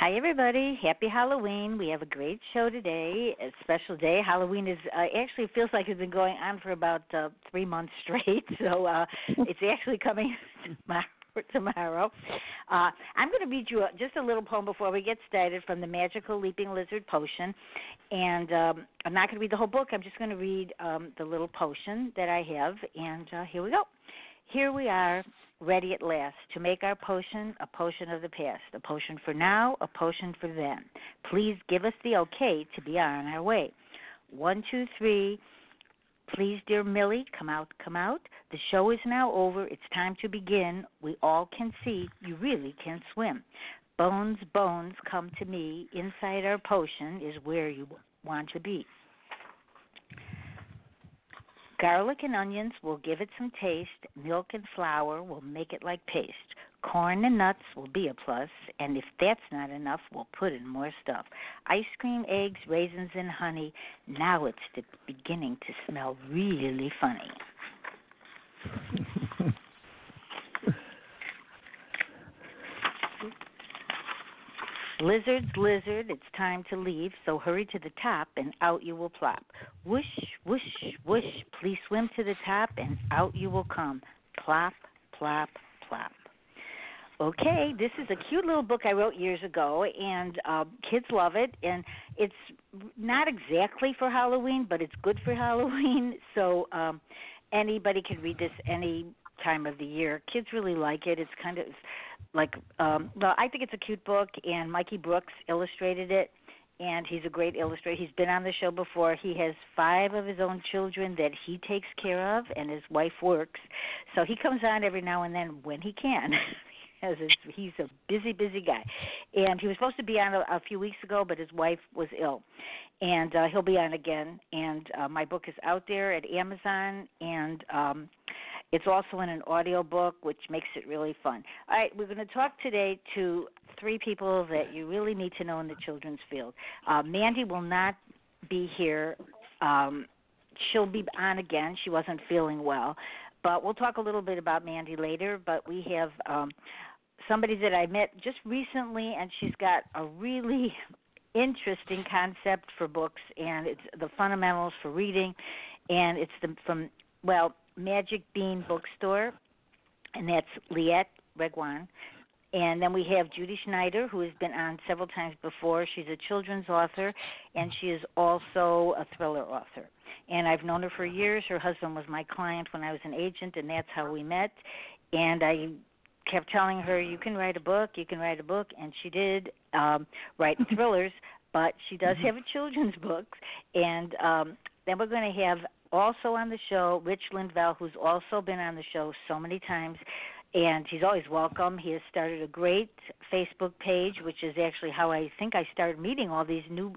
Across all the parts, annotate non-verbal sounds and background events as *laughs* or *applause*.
Hi, everybody. Happy Halloween. We have a great show today, a special day. Halloween is uh, actually feels like it's been going on for about uh, three months *laughs* straight, so uh, *laughs* it's actually coming *laughs* tomorrow. tomorrow. Uh, I'm going to read you a, just a little poem before we get started from the Magical Leaping Lizard Potion. And um, I'm not going to read the whole book, I'm just going to read um, the little potion that I have. And uh, here we go. Here we are, ready at last to make our potion a potion of the past, a potion for now, a potion for then. Please give us the okay to be on our way. One, two, three. Please, dear Millie, come out, come out. The show is now over. It's time to begin. We all can see you really can swim. Bones, bones, come to me. Inside our potion is where you want to be. Garlic and onions will give it some taste. Milk and flour will make it like paste. Corn and nuts will be a plus, and if that's not enough, we'll put in more stuff. Ice cream, eggs, raisins, and honey. Now it's beginning to smell really funny. *laughs* Lizards, lizard, it's time to leave, so hurry to the top and out you will plop. Whoosh, whoosh, whoosh, please swim to the top and out you will come. Plop, plop, plop. Okay, this is a cute little book I wrote years ago, and uh, kids love it. And it's not exactly for Halloween, but it's good for *laughs* Halloween. So um, anybody can read this any time of the year. Kids really like it. It's kind of like um well i think it's a cute book and mikey brooks illustrated it and he's a great illustrator. He's been on the show before. He has five of his own children that he takes care of and his wife works. So he comes on every now and then when he can. *laughs* As he's a busy busy guy. And he was supposed to be on a, a few weeks ago but his wife was ill. And uh he'll be on again. And uh my book is out there at amazon. And um it's also in an audio book, which makes it really fun. All right, we're going to talk today to three people that you really need to know in the children's field. Uh, Mandy will not be here. Um, she'll be on again. She wasn't feeling well, but we'll talk a little bit about Mandy later. But we have um, somebody that I met just recently, and she's got a really interesting concept for books, and it's the fundamentals for reading, and it's the from well Magic Bean Bookstore, and that's Leat Regwan. And then we have Judy Snider, who has been on several times before. She's a children's author, and she is also a thriller author. And I've known her for years. Her husband was my client when I was an agent, and that's how we met. And I kept telling her, "You can write a book. You can write a book," and she did um, write *laughs* thrillers. But she does have a children's book, and um, then we're going to have also on the show, Rich Linville, who's also been on the show so many times, and he's always welcome. He has started a great Facebook page, which is actually how I think I started meeting all these new,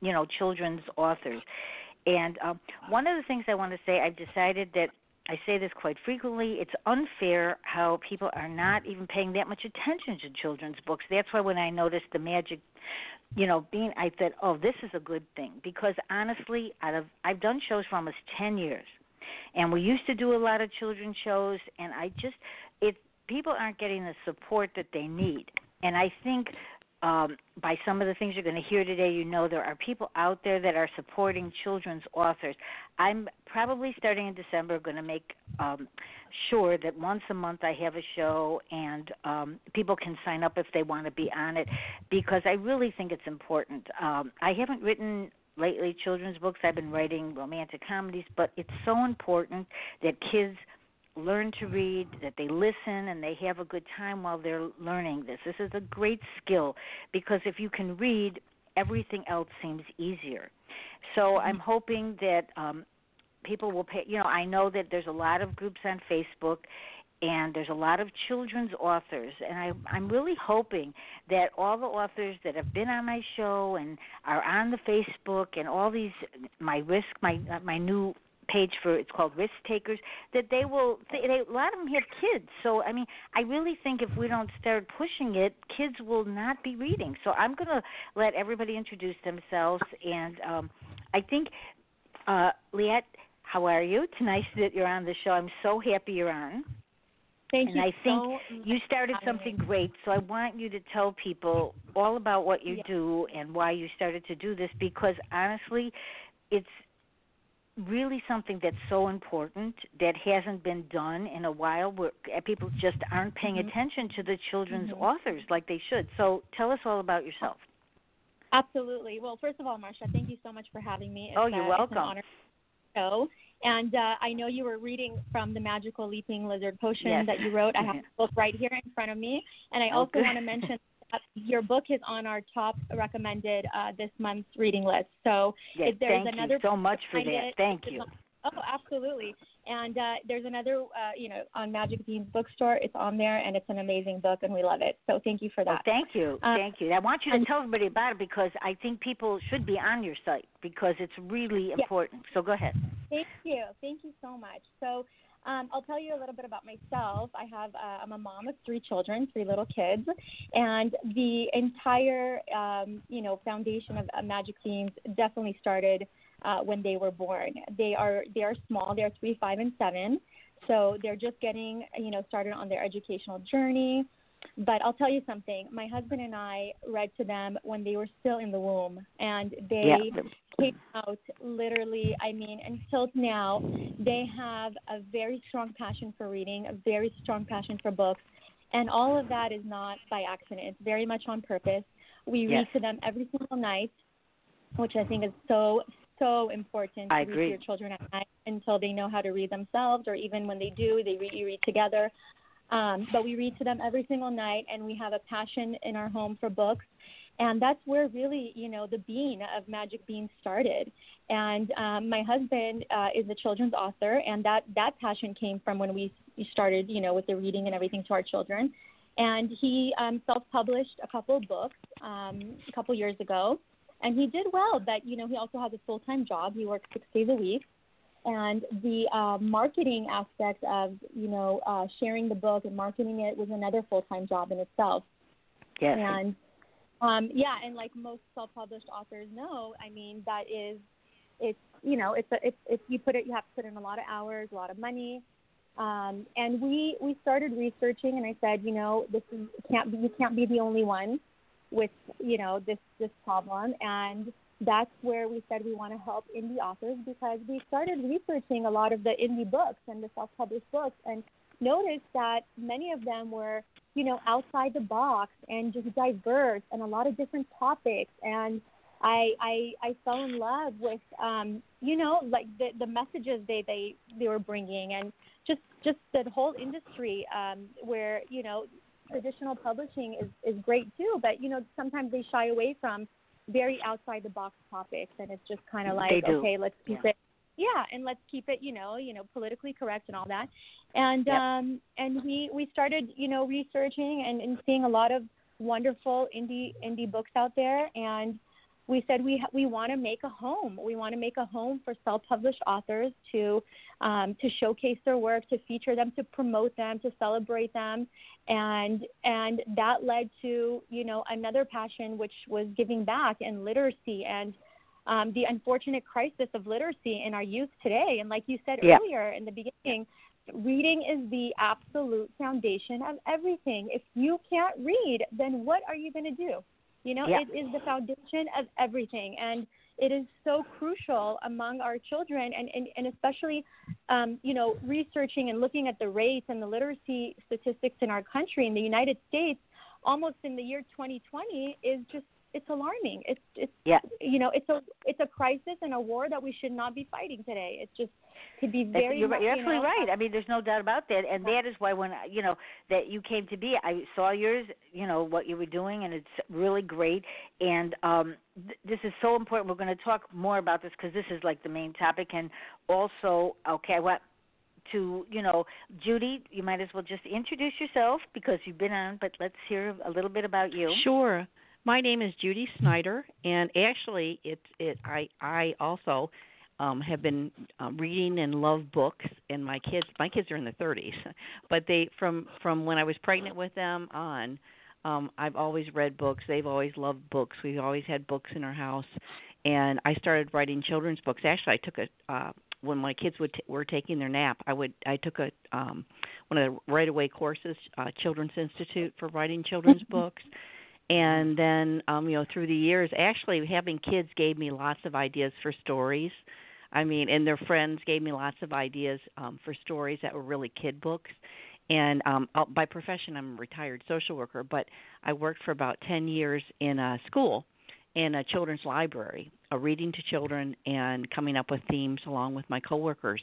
you know, children's authors. And um, one of the things I want to say, I've decided that I say this quite frequently. It's unfair how people are not even paying that much attention to children's books. That's why when I noticed the magic, you know, being, I thought, oh, this is a good thing because honestly, out of I've done shows for almost ten years, and we used to do a lot of children's shows, and I just it people aren't getting the support that they need, and I think um, by some of the things you're going to hear today, you know there are people out there that are supporting children's authors. I'm probably starting in December going to make um, sure that once a month I have a show and um, people can sign up if they want to be on it because I really think it's important. Um, I haven't written lately children's books. I've been writing romantic comedies, but it's so important that kids learn to read, that they listen and they have a good time while they're learning this. This is a great skill because if you can read, everything else seems easier. So mm-hmm. I'm hoping that um people will pay you know, I know that there's a lot of groups on Facebook and there's a lot of children's authors and I I'm really hoping that all the authors that have been on my show and are on the Facebook and all these my risk my my new page for it's called risk takers that they will they, they, a lot of them have kids. So i mean i really think if we don't start pushing it kids will not be reading. So i'm going to let everybody introduce themselves and um i think uh Leat how are you? It's nice that you're on the show. I'm so happy you're on. Thank and you I think so you started something great, so I want you to tell people all about what you do and why you started to do this because honestly, it's really something that's so important that hasn't been done in a while where people just aren't paying mm-hmm. attention to the children's mm-hmm. authors like they should. So tell us all about yourself. Absolutely. Well, first of all, Marsha, thank you so much for having me. It's, oh, you're uh, welcome. It's an honor show. And uh, I know you were reading from the Magical Leaping Lizard Potion yes. that you wrote. I have *laughs* the book right here in front of me. And I oh, also good. want to mention your book is on our top recommended uh, this month's reading list. So yes, if there's thank another you so much for that. It, thank you. Oh, absolutely. And uh, there's another, uh, you know, on Magic Beans bookstore. It's on there, and it's an amazing book, and we love it. So thank you for that. thank you, um, thank you. I want you to tell everybody about it because I think people should be on your site because it's really important. So go ahead. Thank you, thank you so much. So. Um, I'll tell you a little bit about myself. I have uh, I'm a mom of three children, three little kids, and the entire um, you know foundation of uh, Magic Beans definitely started uh, when they were born. They are they are small. They are three, five, and seven. So they're just getting you know started on their educational journey. But I'll tell you something. My husband and I read to them when they were still in the womb, and they yeah. came out literally. I mean, until now, they have a very strong passion for reading, a very strong passion for books, and all of that is not by accident. It's very much on purpose. We yes. read to them every single night, which I think is so so important I to agree. read to your children at night until they know how to read themselves, or even when they do, they read you read together. Um, but we read to them every single night, and we have a passion in our home for books, and that's where really, you know, the bean of Magic Bean started. And um, my husband uh, is a children's author, and that that passion came from when we started, you know, with the reading and everything to our children. And he um, self-published a couple of books um, a couple years ago and he did well. But you know, he also has a full time job. He works six days a week, and the uh, marketing aspect of you know uh, sharing the book and marketing it was another full time job in itself. Yes. And um, yeah, and like most self published authors know, I mean that is it's you know it's a it's if you put it you have to put in a lot of hours, a lot of money. Um, and we we started researching, and I said, you know, this is can't be you can't be the only one with you know this this problem and that's where we said we want to help indie authors because we started researching a lot of the indie books and the self-published books and noticed that many of them were you know outside the box and just diverse and a lot of different topics. And I I, I fell in love with um, you know like the the messages they they they were bringing and just just the whole industry um, where you know traditional publishing is, is great too, but you know sometimes they shy away from very outside the box topics, and it's just kind of like okay, let's keep yeah. it yeah, and let's keep it you know you know politically correct and all that, and yep. um and we we started you know researching and, and seeing a lot of wonderful indie indie books out there and we said we we want to make a home. We want to make a home for self-published authors to um, to showcase their work, to feature them, to promote them, to celebrate them, and and that led to you know another passion, which was giving back and literacy and um, the unfortunate crisis of literacy in our youth today. And like you said yeah. earlier in the beginning, reading is the absolute foundation of everything. If you can't read, then what are you going to do? You know, Yeah. it is the foundation of everything, and it is so crucial among our children, and and, and especially, um, you know, researching and looking at the rates and the literacy statistics in our country in the United States, almost in the year 2020 is just it's alarming. It's it's Yeah. you know it's a it's a crisis and a war that we should not be fighting today. It's just to be very you're, much, you're you absolutely know, right. I mean, there's no doubt about that, and that is why when you know that you came to be, I saw yours, you know what you were doing, and it's really great. And um, th- this is so important. We're going to talk more about this because this is like the main topic, and also, okay, I want to you know, Judy, you might as well just introduce yourself because you've been on, but let's hear a little bit about you. Sure. My name is Judy Snider, and actually, it's it. I I also um, have been um, reading and love books, and my kids my kids are in their 30s, *laughs* but they from from when I was pregnant with them on, um, I've always read books. They've always loved books. We've always had books in our house, and I started writing children's books. Actually, I took a uh, when my kids would t- were taking their nap. I would I took a um, one of the right away courses, uh, Children's Institute for writing children's *laughs* books and then um you know through the years actually having kids gave me lots of ideas for stories. I mean and their friends gave me lots of ideas um for stories that were really kid books. And um uh, by profession i'm a retired social worker but i worked for about 10 years in a school in a children's library a reading to children and coming up with themes along with my coworkers.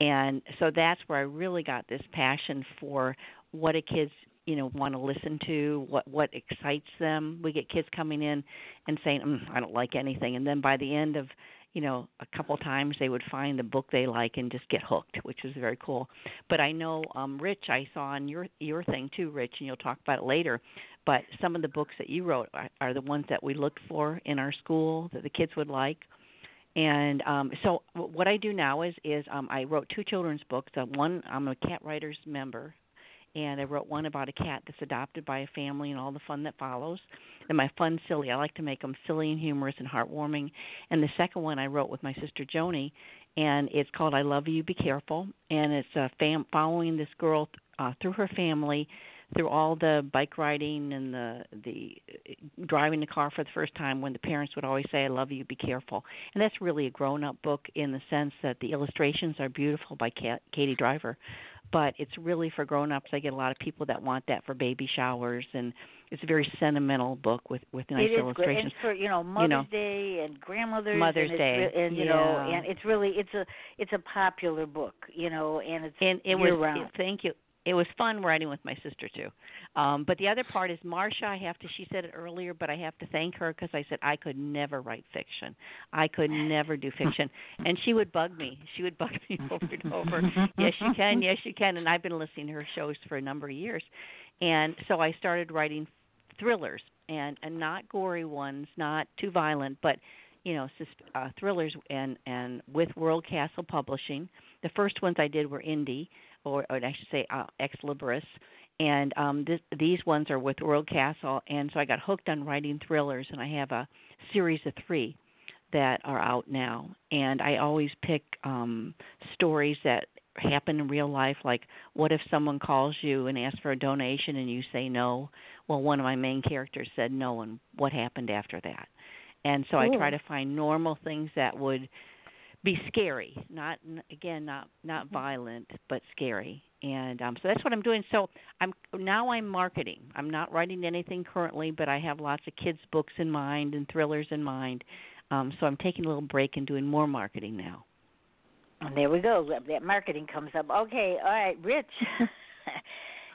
And so that's where i really got this passion for what a kid's you know want to listen to what what excites them. We get kids coming in and saying mm, i don't like anything. And then by the end of you know a couple times they would find the book they like and just get hooked which is very cool. But i know um rich i saw on your your thing too rich and you'll talk about it later but some of the books that you wrote are, are the ones that we looked for in our school that the kids would like. And um so what i do now is is um i wrote two children's books uh, one i'm a cat writers member and I wrote one about a cat that's adopted by a family and all the fun that follows. And my fun silly, I like to make them silly and humorous and heartwarming. And the second one I wrote with my sister Joni, and it's called I Love You, Be Careful, and it's uh, fam- following this girl uh, through her family, through all the bike riding and the the uh, driving the car for the first time when the parents would always say I love you be careful and that's really a grown up book in the sense that the illustrations are beautiful by Kat, Katie Driver but it's really for grown-ups. I get a lot of people that want that for baby showers, and it's a very sentimental book with with nice it is illustrations. Great. And for you know Mother's know, Day and Grandmother's Mother's and Day, re- and you know and it's really it's a it's a popular book you know and it's and it year was round. it, thank you. It was fun writing with my sister too. Um, but the other part is Marsha. I have to. She said it earlier, but I have to thank her because I said I could never write fiction. I could never do fiction, *laughs* and she would bug me. She would bug me *laughs* over and over. yes, you can. Yes, you can. And I've been listening to her shows for a number of years, and so I started writing thrillers and and not gory ones, not too violent, but you know, sus- uh, thrillers and and with World Castle Publishing. The first ones I did were indie, or, or I should say uh, Xlibris, and um, this, these ones are with World Castle, and so I got hooked on writing thrillers, and I have a series of three that are out now, and I always pick um, stories that happen in real life like what if someone calls you and asks for a donation and you say no? Well one of my main characters said no and what happened after that? And so I try to find normal things that would be scary, not again not not violent, but scary. And um, so that's what I'm doing. So I'm now I'm marketing. I'm not writing anything currently, but I have lots of kids books in mind and thrillers in mind. Um, so I'm taking a little break and doing more marketing now. And there we go. That marketing comes up. Okay, all right, Rich. *laughs*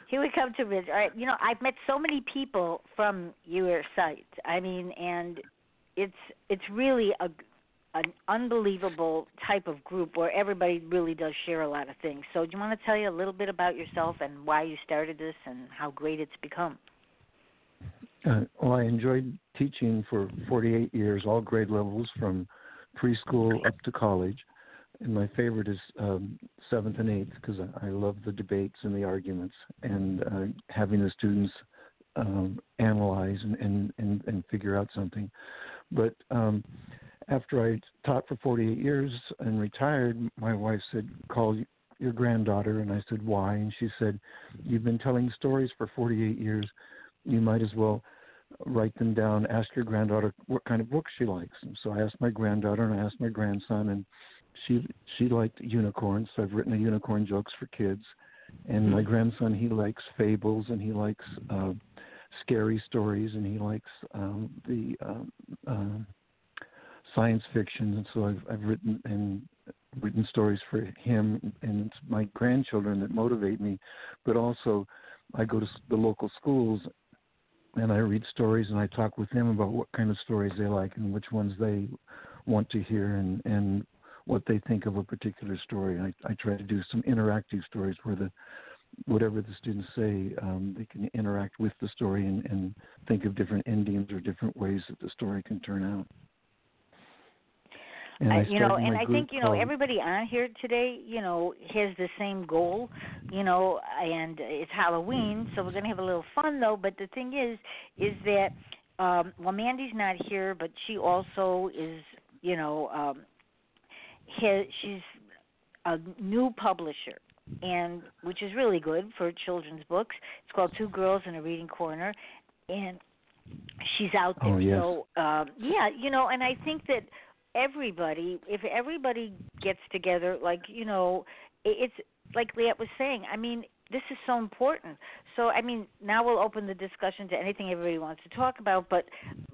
Here we come to Rich. All right, you know I've met so many people from your site. I mean, and it's it's really a an unbelievable type of group where everybody really does share a lot of things. So, do you want to tell you a little bit about yourself and why you started this and how great it's become? Uh, well, I enjoyed teaching for 48 years, all grade levels from preschool up to college. And my favorite is um, seventh and eighth because I, love the debates and the arguments and uh, having the students um, analyze and, and, and, and figure out something. But um, after I taught for 48 years and retired, my wife said, "Call your granddaughter," and I said, "Why?" And she said, "You've been telling stories for 48 years. You might as well write them down. Ask your granddaughter what kind of books she likes. And so I asked my granddaughter and I asked my grandson, and she she liked unicorns. So I've written a unicorn jokes for kids. And my grandson he likes fables and he likes uh, scary stories and he likes um, the uh, uh, science fiction. And so I've I've written and written stories for him and my grandchildren that motivate me, but also I go to the local schools and I read stories and I talk with them about what kind of stories they like and which ones they want to hear and and what they think of a particular story. I, I try to do some interactive stories where the whatever the students say, um, they can interact with the story and, and think of different endings or different ways that the story can turn out. And I, you know, and I think you know called- everybody on here today, you know, has the same goal, you know, and it's Halloween, so we're gonna have a little fun though. But the thing is, is that um, well, Mandy's not here, but she also is, you know, um, has, she's a new publisher, and which is really good for children's books. It's called Two Girls in a Reading Corner, and she's out there. Oh, yes. So um, yeah, you know, and I think that everybody, if everybody gets together, like you know, it's like Leat was saying. I mean, this is so important. So I mean, now we'll open the discussion to anything everybody wants to talk about, but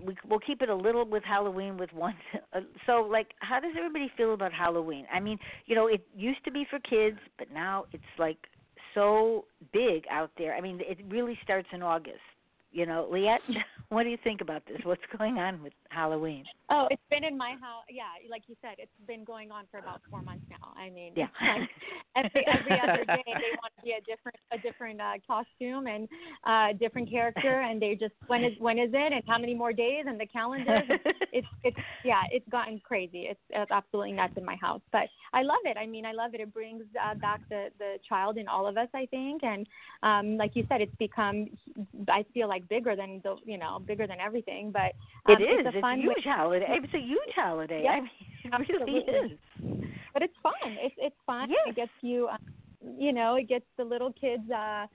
we, we'll keep it a little with Halloween with one. *laughs* uh, So like, how does everybody feel about Halloween? I mean, you know, it used to be for kids, but now it's like so big out there. I mean, it really starts in August. You know, Leat, *laughs* what do you think about this? What's going on with Halloween? Oh, it's been in my house. Yeah, like you said, it's been going on for about four months now. I mean, Yeah. *laughs* like every every other day they want to be a different a different uh, costume and uh, different character, *laughs* and they just when is when is it and how many more days and the calendars. it's it's yeah, it's gotten crazy. It's, it's absolutely nuts in my house, but I love it. I mean, I love it. It brings uh, back the the child in all of us, I think, and um, like you said, it's become I feel like bigger than the you know bigger than everything. But um, it is. It's a It's huge holiday. *laughs* It's a huge holiday. Yep, I mean, *laughs* it really absolutely. is. but it's fun. It's it's fun. Yes. It gets you, um, you know, it gets the little kids. uh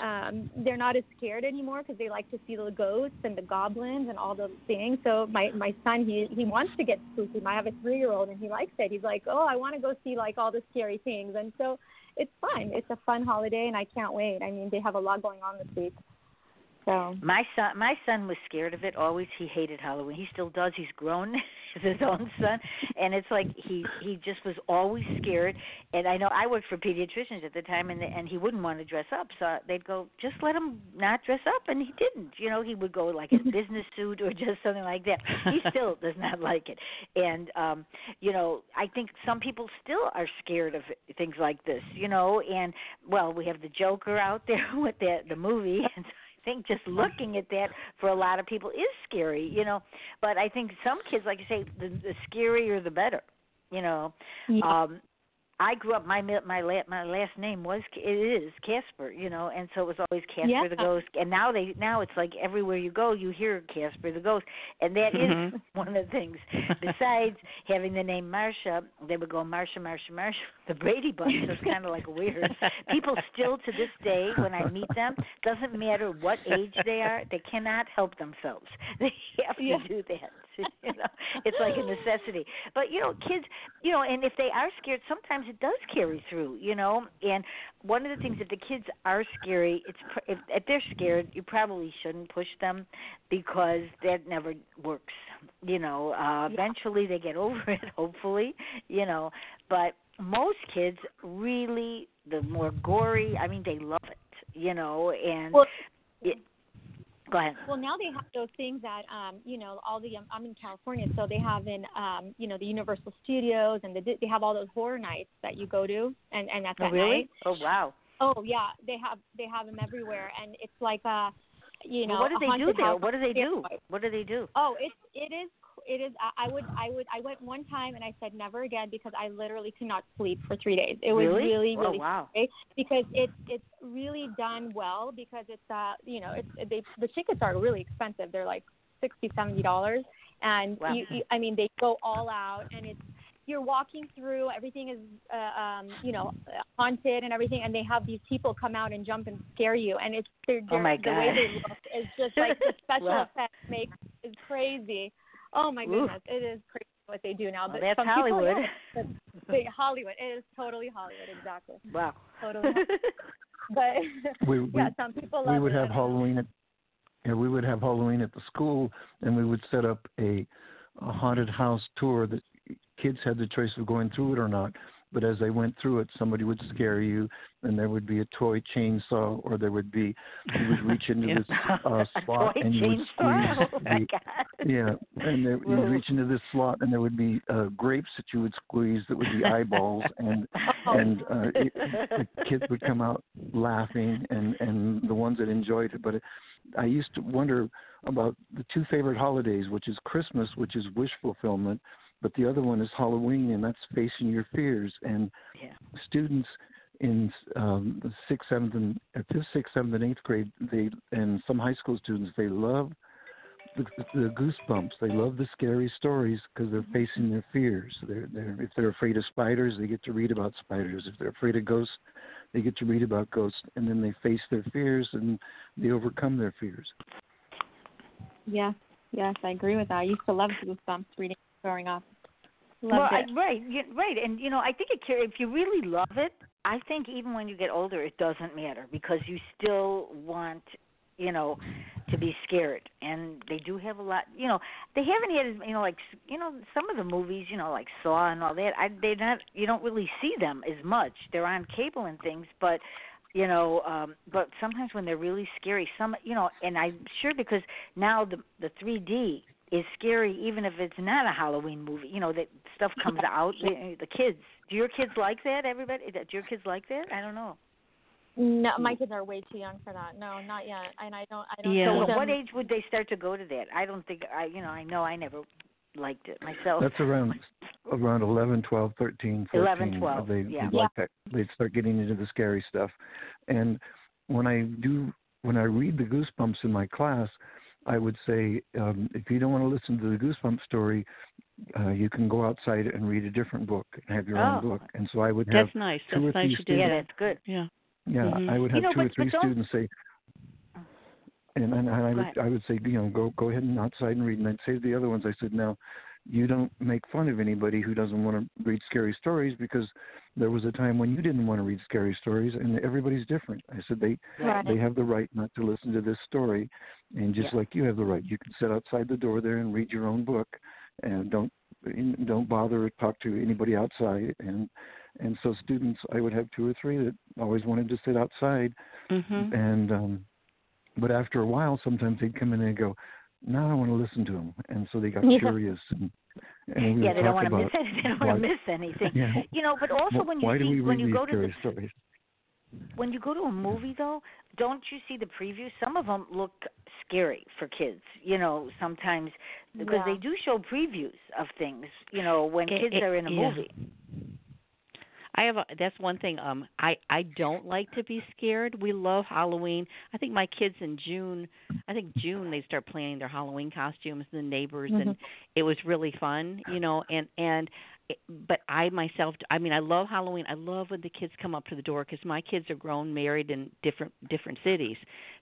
um they're not as scared anymore because they like to see the ghosts and the goblins and all the things so my my son he he wants to get spooky i have a three year old and he likes it he's like oh i want to go see like all the scary things and so it's fun it's a fun holiday and i can't wait i mean they have a lot going on this week so My son, my son was scared of it. Always, he hated Halloween. He still does. He's grown as *laughs* his own son, and it's like he he just was always scared. And I know I worked for pediatricians at the time, and and he wouldn't want to dress up, so they'd go, just let him not dress up, and he didn't. You know, he would go like in a *laughs* business suit or just something like that. He still does not *laughs* like it, and um, you know, I think some people still are scared of things like this. You know, and well, we have the Joker out there with the the movie, and I think just looking at that for a lot of people is scary, you know. But I think some kids, like you say, the, the scarier the better, you know. yeah. Um, I grew up. My my la- my last name was it is Casper, you know, and so it was always Casper Yeah. the Ghost. And now they now it's like everywhere you go, you hear Casper the Ghost, and that is Mhm. *laughs* one of the things. Besides *laughs* having the name Marsha, they would go Marsha, Marsha, Marsha, *laughs* the Brady Bunch. So it's kind of like weird. People still to this day, when I meet them, doesn't matter what age they are, they cannot help themselves. They have to Yeah. do that. *laughs* You know, it's like a necessity. But you know, kids, you know, and if they are scared, sometimes it does carry through. You know, and one of the things if the kids are scary, it's pr- if, if they're scared, you probably shouldn't push them because that never works. You know, uh, eventually they get *laughs* over it, hopefully. You know, but most kids really the more gory. I mean, they love it. You know, and Well- it, go ahead. Well, now they have those things that, um, you know, all the um, I'm in California, so they have in, um, you know, the Universal Studios, and the, they have all those horror nights that you go to, and and that's Oh, at really? night. Oh, wow. Oh yeah, they have they have them everywhere, and it's like a, you know, well, what do they do there? house What do they do? What do they do? Oh, it's it is it is. I, I would I would I went one time and I said never again because I literally could not sleep for three days. It was really? really oh, really wow. scary because it's it's really done well because it's uh you know it's they the tickets are really expensive. They're like sixty seventy dollars and Wow. you, you I mean they go all out and it's you're walking through, everything is, uh, um, you know, haunted and everything, and they have these people come out and jump and scare you, and it's they're, Oh my the way they look is just *laughs* like the special effects make is crazy. Oh my Oof. goodness, it is crazy what they do now. Well, but that's some people Hollywood. know, Hollywood, it is totally Hollywood, exactly, Wow. totally. *laughs* but We, *laughs* we, yeah, some people love we would it. have Halloween at yeah, we would have Halloween at the school, and we would set up a, a haunted house tour that kids had the choice of going through it or not. But as they went through it, somebody would scare you, and there would be a toy chainsaw, or there would be you would reach into Yeah. this uh, *laughs* slot and you would squeeze. *laughs* Oh my the- God. yeah, and there, you'd reach into this slot, and there would be uh, grapes that you would squeeze that would be eyeballs, and *laughs* and uh, it, the kids would come out laughing, and and the ones that enjoyed it. But it, I used to wonder about the two favorite holidays, which is Christmas, which is wish fulfillment, but the other one is Halloween, and that's facing your fears. And Yeah. students in um, the sixth, seventh, and uh, fifth, sixth, seventh, and eighth grade, they and some high school students, they love the, the goosebumps. They love the scary stories because they're facing their fears. They're, they're if they're afraid of spiders, they get to read about spiders. If they're afraid of ghosts, they get to read about ghosts, and then they face their fears and they overcome their fears. Yes, yes, I agree with that. I used to love Goosebumps reading growing up. well, I, right, right, and you know, I think it, if you really love it, I think even when you get older, it doesn't matter because you still want, you know, to be scared. And they do have a lot. You know, they haven't had, as you know, like you know, some of the movies, you know, like Saw and all that. I, they're not. You don't really see them as much. They're on cable and things, but you know um but sometimes when they're really scary some you know and i'm sure because now the the 3d is scary even if it's not a halloween movie you know that stuff comes out the, the kids do your kids like that everybody do your kids like that i don't know No, my mm. kids are way too young for that. No, not yet. And I don't. I don't. Yeah. so think at what age would they start to go to that i don't think i you know i know i never liked it myself That's around around eleven, twelve, thirteen, fourteen. 11, 12, They yeah. they like that. They start getting into the scary stuff. And when I do when I read the goosebumps in my class, I would say um, if you don't want to listen to the goosebump story, uh, you can go outside and read a different book and have your Oh. own book. And so I would have That's nice. two That's or nice three you did yeah that's good Yeah. yeah, Mhm. I would You have know, two or three students say, and, and I would. I would say, you know, go go ahead and outside and read. And I'd say to the other ones, I said, now, you don't make fun of anybody who doesn't want to read scary stories because there was a time when you didn't want to read scary stories, and everybody's different. I said they Right. they have the right not to listen to this story, and just Yeah. like you have the right, you can sit outside the door there and read your own book, and don't don't bother to talk to anybody outside. And and so students, I would have two or three that always wanted to sit outside, Mhm. and um but after a while sometimes they'd come in and go now i want to listen to them and so they got Yeah. curious and and we yeah they don't want to miss it. *laughs* They don't why- want to miss anything. Yeah. You know but also wh- when you why see do we when read you these go to the stories? when you go to a movie though don't you see the previews? Some of them look scary for kids you know sometimes because Yeah. they do show previews of things you know when It- kids it- are in a yeah. movie I have a, that's one thing um I I don't like to be scared. We love Halloween. I think my kids in June, I think June they start planning their Halloween costumes and the neighbors and it was really fun, you know, and and but I myself I mean I love Halloween. I love when the kids come up to the door cuz my kids are grown, married in different different cities.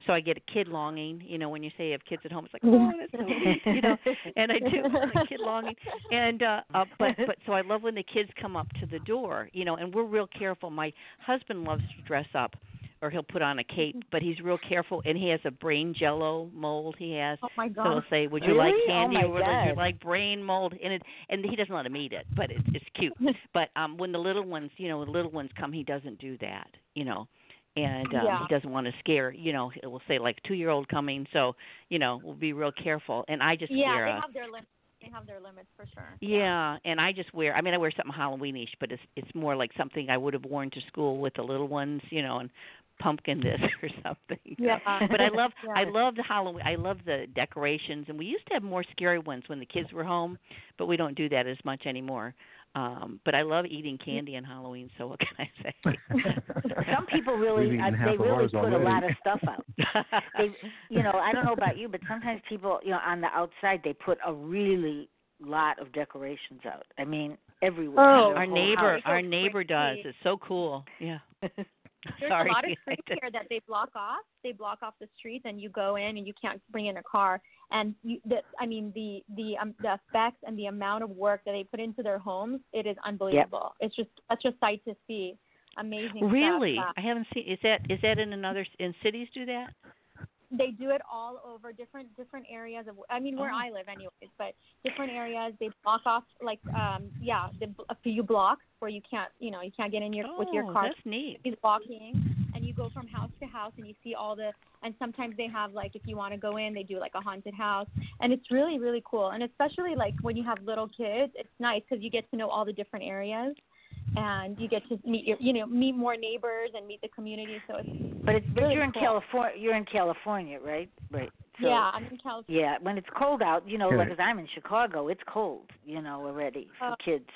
So I get a kid longing, you know, when you say you have kids at home it's like, "Oh, that's so neat," you know. *laughs* And I do a kid longing and uh, uh but *laughs* but so I love when the kids come up to the door, you know, and we're real careful. My husband loves to dress up or he'll put on a cape, but he's real careful and he has a brain jello mold he has. Oh my So god. he'll say, "Would you like Really? Oh, candy my or would you like brain mold?" And it and he doesn't let him eat it, but it's it's cute. *laughs* But um when the little ones, you know, the little ones come, he doesn't do that, you know. And um Yeah. he doesn't want to scare, you know, it will say like 2-year-old coming, so, you know, we'll be real careful. And I just yeah, wear they a have their limits. They have their limits for sure. yeah, and I just wear. I mean, I wear something Halloweenish, but it's it's more like something I would have worn to school with the little ones, you know, and pumpkin this *laughs* or something. Yeah. But I love I Yeah. love the Halloween. I love the decorations, and we used to have more scary ones when the kids were home, but we don't do that as much anymore. Um, but I love eating candy on Halloween. So what can I say? *laughs* *laughs* some people really eaten uh, they really ours put a lot of stuff out they you know i don't know about you but sometimes people you know on the outside they put a really lot of decorations out i mean everywhere. Oh, Our neighbor, house. our neighbor does. It's so cool. Yeah. *laughs* There's Sorry. a lot of *laughs* streets here that they block off. They block off the streets, and you go in, and you can't bring in a car. And you, the, I mean, the the um, the effects and the amount of work that they put into their homes, it is unbelievable. It's just such a sight to see. Amazing. Really? Uh, I haven't seen. Is that is that in another in cities do that? They do it all over different different areas of i mean where Oh. i live anyways but different areas they block off like um yeah the, a few blocks where you can't you know you can't get in your with your Oh, car That's neat. is walking and you go from house to house and you see all the and sometimes they have like if you want to go in they do like a haunted house and it's really really cool and especially like when you have little kids it's nice because you get to know all the different areas and you get to meet your you know meet more neighbors and meet the community so it's But it's but you're in cool. California. You're in California, right? Right. So, yeah i'm in california Yeah, when it's cold out, you know, Yeah. like 'cause I'm in Chicago, it's cold, you know, already for Uh, kids.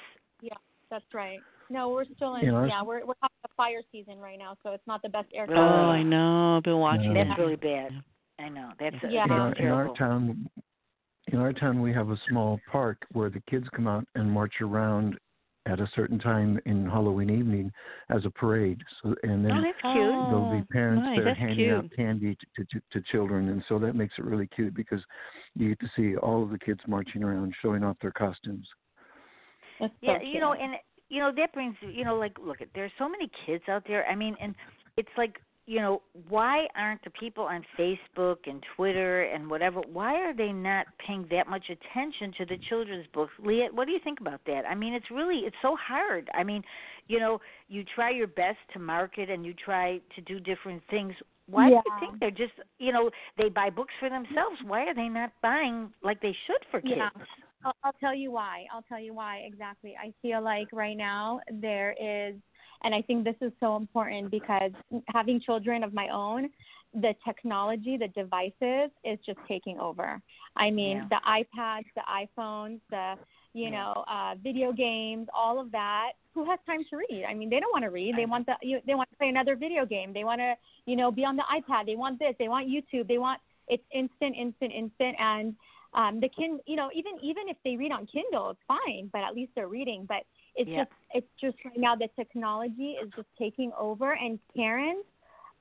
Yeah, that's right. No, we're still in. You know, yeah, we're we're having a fire season right now, so it's not the best air. Oh, Oh, I know. I've been watching Yeah. That's really bad. I know. That's Yeah. in, our, in our town, in our town, we have a small park where the kids come out and march around at a certain time in Halloween evening as a parade. So and then oh, that's cute. there'll Oh, be parents nice. that are handing cute. out candy to, to to children, and so that makes it really cute because you get to see all of the kids marching around, showing off their costumes. That's so Yeah, you know, and you know that brings you know, like, look, there's so many kids out there. I mean, and it's like, you know, why aren't the people on Facebook and Twitter and whatever? Why are they not paying that much attention to the children's books? Leah, what do you think about that? I mean, it's really it's so hard. I mean, you know, you try your best to market and you try to do different things. Why do you think they're just, you know, they buy books for themselves? Why are they not buying like they should for kids? Yeah. I'll, I'll tell you why. I'll tell you why exactly. I feel like right now there is, and I think this is so important because having children of my own, the technology, the devices is just taking over. I mean, Yeah. the iPads, the iPhones, the you Yeah. know, uh, video games, all of that. Who has time to read? I mean, they don't want to read. They want the you, they want to play another video game. They want to you know be on the iPad. They want this. They want YouTube. They want it's instant, instant, instant, and um the kin you know even even if they read on kindle it's fine but at least they're reading but it's Yeah. just it's just right now the technology is just taking over and parents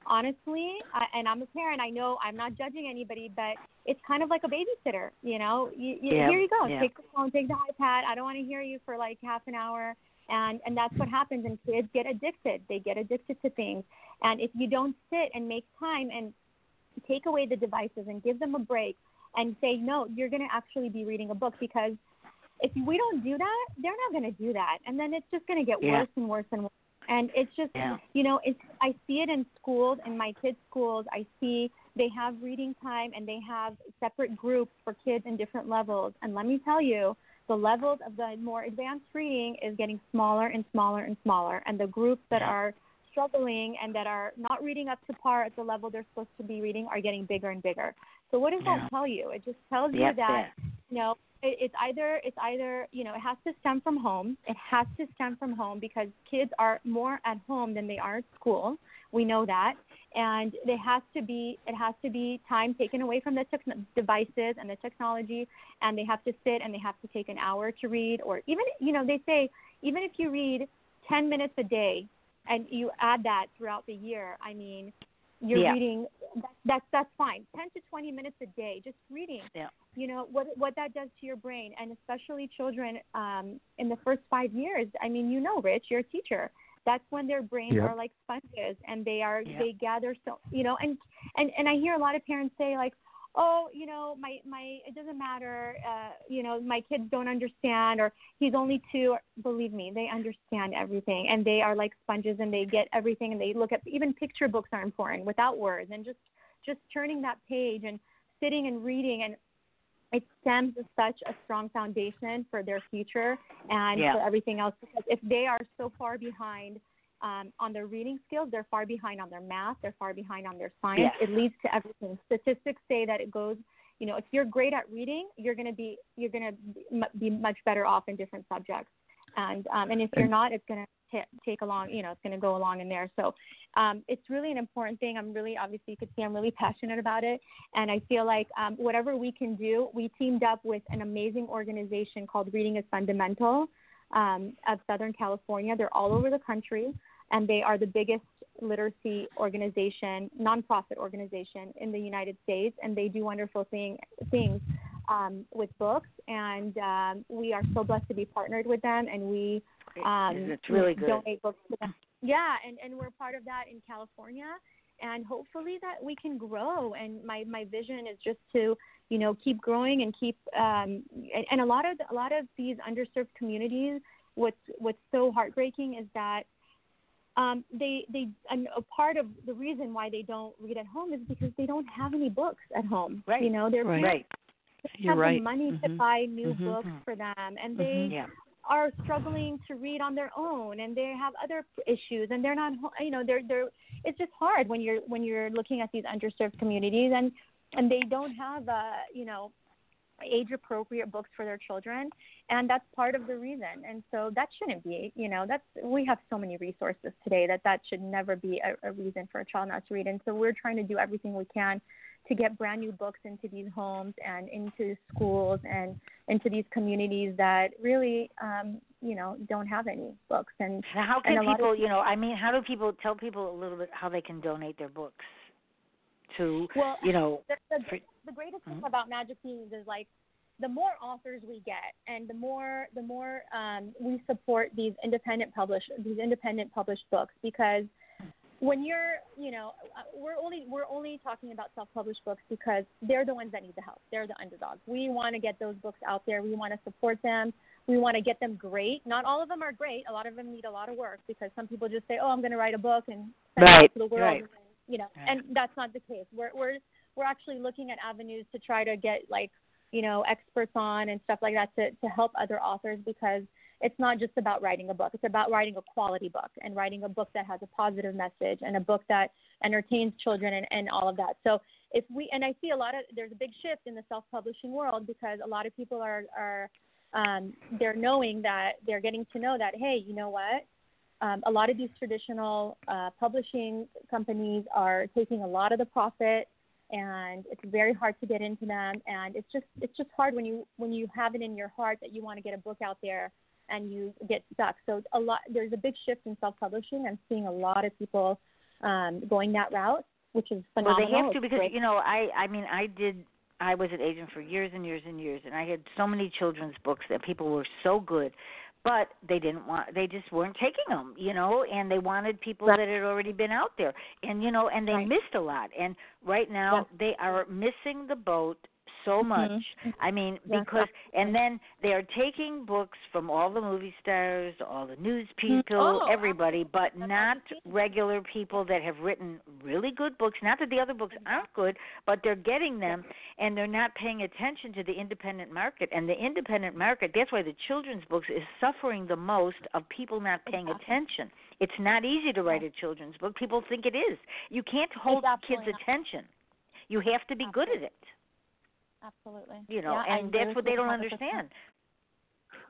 honestly I, and i'm a parent i know i'm not judging anybody but it's kind of like a babysitter you know you, you, Yeah, here you go yeah. take the phone take the ipad i don't want to hear you for like half an hour and and that's what happens and kids get addicted they get addicted to things and if you don't sit and make time and take away the devices and give them a break and say no you're going to actually be reading a book because if we don't do that they're not going to do that. And then it's just going to get Yeah. worse and worse and worse. And it's just Yeah. you know it's i see it in schools in my kids schools. I see they have reading time and they have separate groups for kids in different levels. And let me tell you the levels of the more advanced reading is getting smaller and smaller and smaller. And the groups that are struggling and that are not reading up to par at the level they're supposed to be reading are getting bigger and bigger. So what does Yeah. that tell you? It just tells Yeah, you that you know it's either it's either you know it has to stem from home. It has to stem from home because kids are more at home than they are at school. We know that. And it has to be it has to be time taken away from the tech devices and the technology and they have to sit and they have to take an hour to read or even you know they say even if you read 10 minutes a day and you add that throughout the year i mean you're Yeah. reading that, that's that's fine 10 to 20 minutes a day just reading Yeah. you know what what that does to your brain and especially children um in the first 5 years i mean you know rich you're a teacher that's when their brains are like sponges and they are Yeah. they gather so you know and and and i hear a lot of parents say like oh you know my my it doesn't matter uh you know my kids don't understand or he's only two believe me they understand everything and they are like sponges and they get everything and they look at even picture books are important without words and just just turning that page and sitting and reading and it stems such a strong foundation for their future and Yeah. for everything else because if they are so far behind um, on their reading skills, they're far behind on their math, they're far behind on their science. Yeah. It leads to everything. Statistics say that it goes, you know, if you're great at reading, you're going to be you're going to be much better off in different subjects. And um, and if you're not, it's going to take along, you know, it's going to go along in there. So um, it's really an important thing. I'm really, obviously, you could see I'm really passionate about it. And I feel like um, whatever we can do, we teamed up with an amazing organization called Reading is Fundamental. um, of Southern California. They're all over the country, and they are the biggest literacy organization, nonprofit organization in the United States, and they do wonderful thing, things um, with books. And um, we are so blessed to be partnered with them, and we um, it's really good. donate books to them. Yeah, and, and we're part of that in California and hopefully that we can grow and my my vision is just to you know keep growing and keep um and, and a lot of a lot of these underserved communities what's what's so heartbreaking is that um they they and a part of the reason why they don't read at home is because they don't have any books at home right you know they're Right. right they You're have right. the money to Mhm. buy new Mhm. books for them and they yeah are struggling to read on their own and they have other issues and they're not ho- you know they're they're it's just hard when you're when you're looking at these underserved communities and and they don't have uh you know age appropriate books for their children and that's part of the reason. And so that shouldn't be you know that's we have so many resources today that that should never be a, a reason for a child not to read. And so we're trying to do everything we can to get brand new books into these homes and into schools and into these communities that really um you know don't have any books. And Now, how can a lot of people, you know, I mean, how do people tell people a little bit how they can donate their books to, well you know, the, the, the greatest thing Mhm. about Magic Beans is like the more authors we get, and the more the more um, we support these independent published these independent published books because when you're you know uh, we're only we're only talking about self-published books because they're the ones that need the help. They're the underdogs. We want to get those books out there. We want to support them. We want to get them great. Not all of them are great. A lot of them need a lot of work because some people just say oh i'm going to write a book and send it Right, out to the world right. and, you know Right. and that's not the case. We're we're we're actually looking at avenues to try to get like you know experts on and stuff like that to to help other authors because it's not just about writing a book. It's about writing a quality book and writing a book that has a positive message and a book that entertains children and, and all of that. So if we and i see a lot of there's a big shift in the self-publishing world because a lot of people are are um, they're knowing that they're getting to know that hey you know what? Um, a lot of these traditional uh, publishing companies are taking a lot of the profit and it's very hard to get into them. And it's just it's just hard when you when you have it in your heart that you want to get a book out there and you get stuck. So a lot there's a big shift in self publishing i'm seeing a lot of people um, going that route which is phenomenal well, they have to because you know, I, I mean, I did. I was an agent for years and years and years, and I had so many children's books that people were so good, but they didn't want. They just weren't taking them, you know, and they wanted people Right. that had already been out there, and you know, and they Right. missed a lot. And right now, they are missing the boat so much. Mhm. I mean, because and then they are taking books from all the movie stars, all the news people, Oh, everybody, but not regular people that have written really good books. Not that the other books aren't good, but they're getting them and they're not paying attention to the independent market. And the independent market, that's why the children's books is suffering the most of people not paying attention. It's not easy to write a children's book. People think it is. You can't hold kids' attention. You have to be good at it absolutely you know, Yeah, I and that's what they don't understand.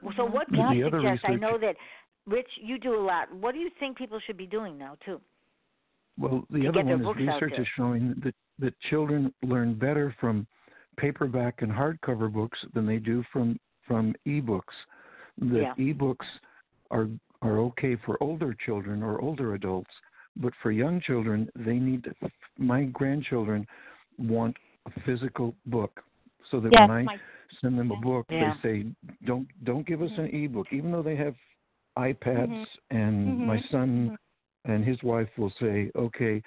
Well, So Mhm. what The can you other suggest? I know that Rich, you do a lot. What do you think people should be doing now too? Well, the to other get one is research there. is showing that that children learn better from paperback and hardcover books than they do from from ebooks. That Yeah. ebooks are are okay for older children or older adults, but for young children, they need. My grandchildren want a physical book, so that yes when I my, send them a book, Yeah. they say, "Don't don't give us an ebook," even though they have iPads. Mhm. And my Mhm. son Mhm. and his wife will say, "Okay,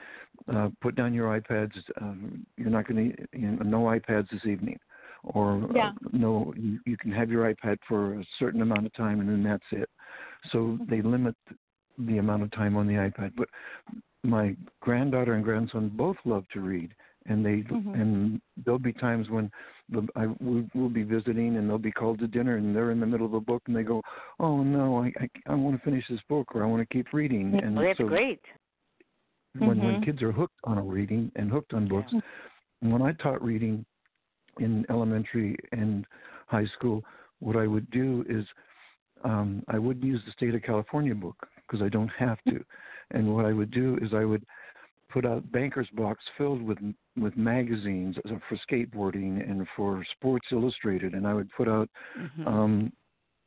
uh, put down your iPads. Um, you're not going to you know, no iPads this evening, or Yeah. uh, no, you, you can have your iPad for a certain amount of time, and then that's it." So they limit the amount of time on the iPad. But my granddaughter and grandson both love to read, and they Mhm. and there'll be times when the, I we'll, we'll be visiting, and they'll be called to dinner, and they're in the middle of a book, and they go, "Oh no, I I, I want to finish this book, or I want to keep reading." And Well, that's so great. when when Mhm. kids are hooked on a reading and hooked on books, Yeah. when I taught reading in elementary and high school, what I would do is um, I wouldn't use the state of California book because I don't have to, and what I would do is I would put out banker's box filled with with magazines for skateboarding and for Sports Illustrated, and I would put out Mhm. um,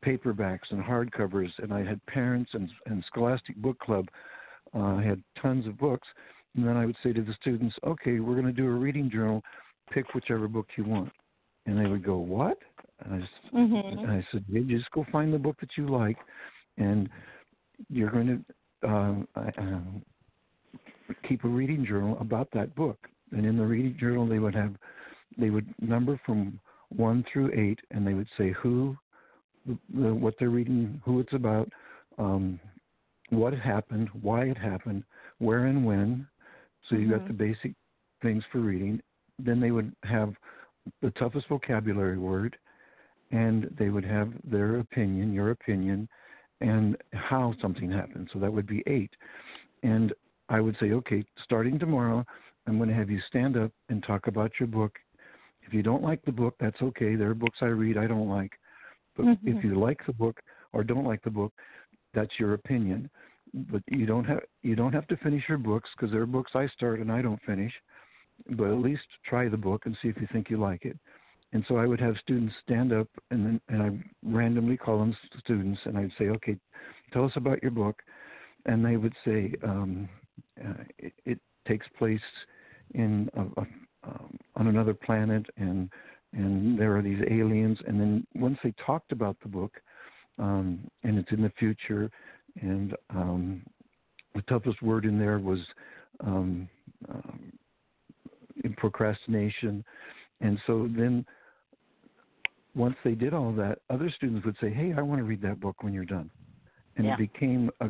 paperbacks and hardcovers, and I had parents and and Scholastic Book Club. Uh, I had tons of books, and then I would say to the students, "Okay, we're going to do a reading journal. Pick whichever book you want." And they would go, "What?" And I, just, Mhm. and I said, "Yeah, just go find the book that you like, and you're going to um, I- um, keep a reading journal about that book." And in the reading journal, they would have they would number from one through eight, and they would say who, the, what they're reading, who it's about, um, what happened, why it happened, where and when. So you got Mhm. the basic things for reading. Then they would have the toughest vocabulary word, and they would have their opinion, your opinion, and how something happened. So that would be eight. And I would say, okay, starting tomorrow, I'm going to have you stand up and talk about your book. If you don't like the book, that's okay. There are books I read I don't like. But Mhm. if you like the book or don't like the book, that's your opinion. But you don't have you don't have to finish your books because there are books I start and I don't finish. But at least try the book and see if you think you like it. And so I would have students stand up and then and I randomly call them students and I'd say, okay, tell us about your book, and they would say um, it, it takes place in a, a, um, on another planet and and there are these aliens. And then once they talked about the book um, and it's in the future and um, the toughest word in there was um, um, procrastination. And so then once they did all that other students would say hey i want to read that book when you're done. And Yeah. it became a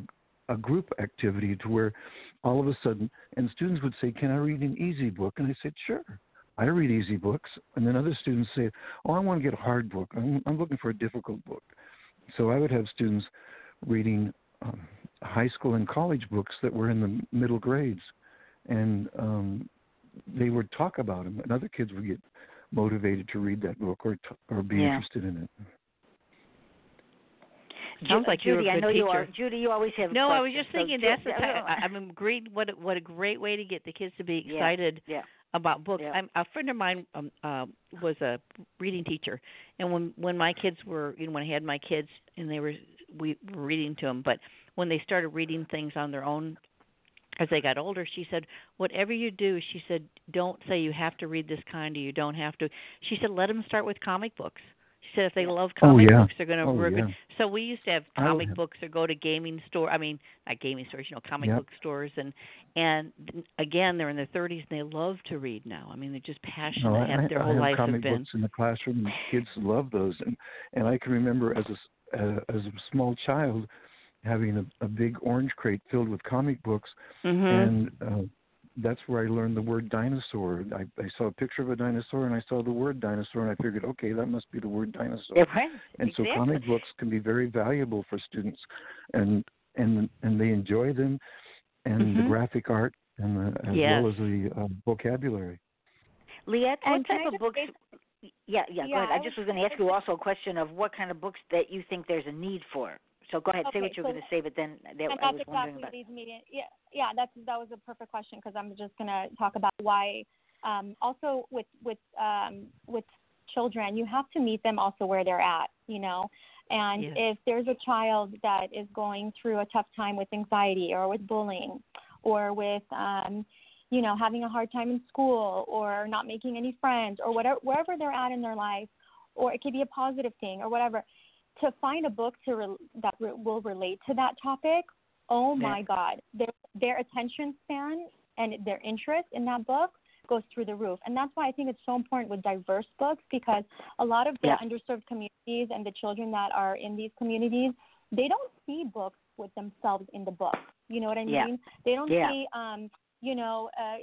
a group activity to where all of a sudden and students would say can i read an easy book? And i said sure i read easy books. And then other students say oh i want to get a hard book. I'm, I'm looking for a difficult book. So i would have students reading um, high school and college books that were in the middle grades. And um, they would talk about them and other kids would get motivated to read that book or t- or be Yeah. interested in it Sounds like you're a Judy, I good know you are. teacher. Judy, you always have. No, I was questions, just thinking Ju- that's the time. I- I'm agreed. What a- what a great way to get the kids to be Yeah, excited yeah. about books. Yeah. I'm, a friend of mine um, uh, was a reading teacher, and when when my kids were, you know, when I had my kids and they were, we were reading to them. But when they started reading things on their own, as they got older, she said, whatever you do, she said, don't say you have to read this kind or you don't have to. She said, let them start with comic books. She said if they love Oh, comic yeah. books, they're going to. Oh, we're yeah. So we used to have comic have- books or go to gaming store. I mean, not gaming stores, you know, comic Yep. book stores, and and again, they're in their 30s and they love to read now. I mean, they're just passionate. No, I, have, their I whole have lives comic have been. books in the classroom. and Kids love those, and and I can remember as a uh, as a small child having a, a big orange crate filled with comic books, Mhm. and uh, that's where I learned the word dinosaur. I, I saw a picture of a dinosaur, and I saw the word dinosaur, and I figured, okay, that must be the word dinosaur. Yeah, right. and exactly. so comic books can be very valuable for students, and and and they enjoy them, and the Mhm. graphic art, and the, as Yes. well as the uh, vocabulary. Leat, what And type of books? say- Yeah, yeah. Go ahead. I I just was was going to ask you also a question of what kind of books that you think there's a need for. So go ahead, say what you were so- going to say, but then that and I was wondering about. these media. Yeah, yeah, that's that was a perfect question because I'm just going to talk about why. Um, also, with with um, with children, you have to meet them also where they're at. You know, and if there's a child that is going through a tough time with anxiety or with bullying, or with um, you know having a hard time in school or not making any friends or whatever wherever they're at in their life, or it could be a positive thing or whatever to find a book to re- that re- will relate to that topic, oh my God, their their attention span and their interest in that book goes through the roof. And that's why I think it's so important with diverse books because a lot of the Yeah. underserved communities and the children that are in these communities, they don't see books with themselves in the book. You know what I mean? Yeah. They don't Yeah. see um you know, uh,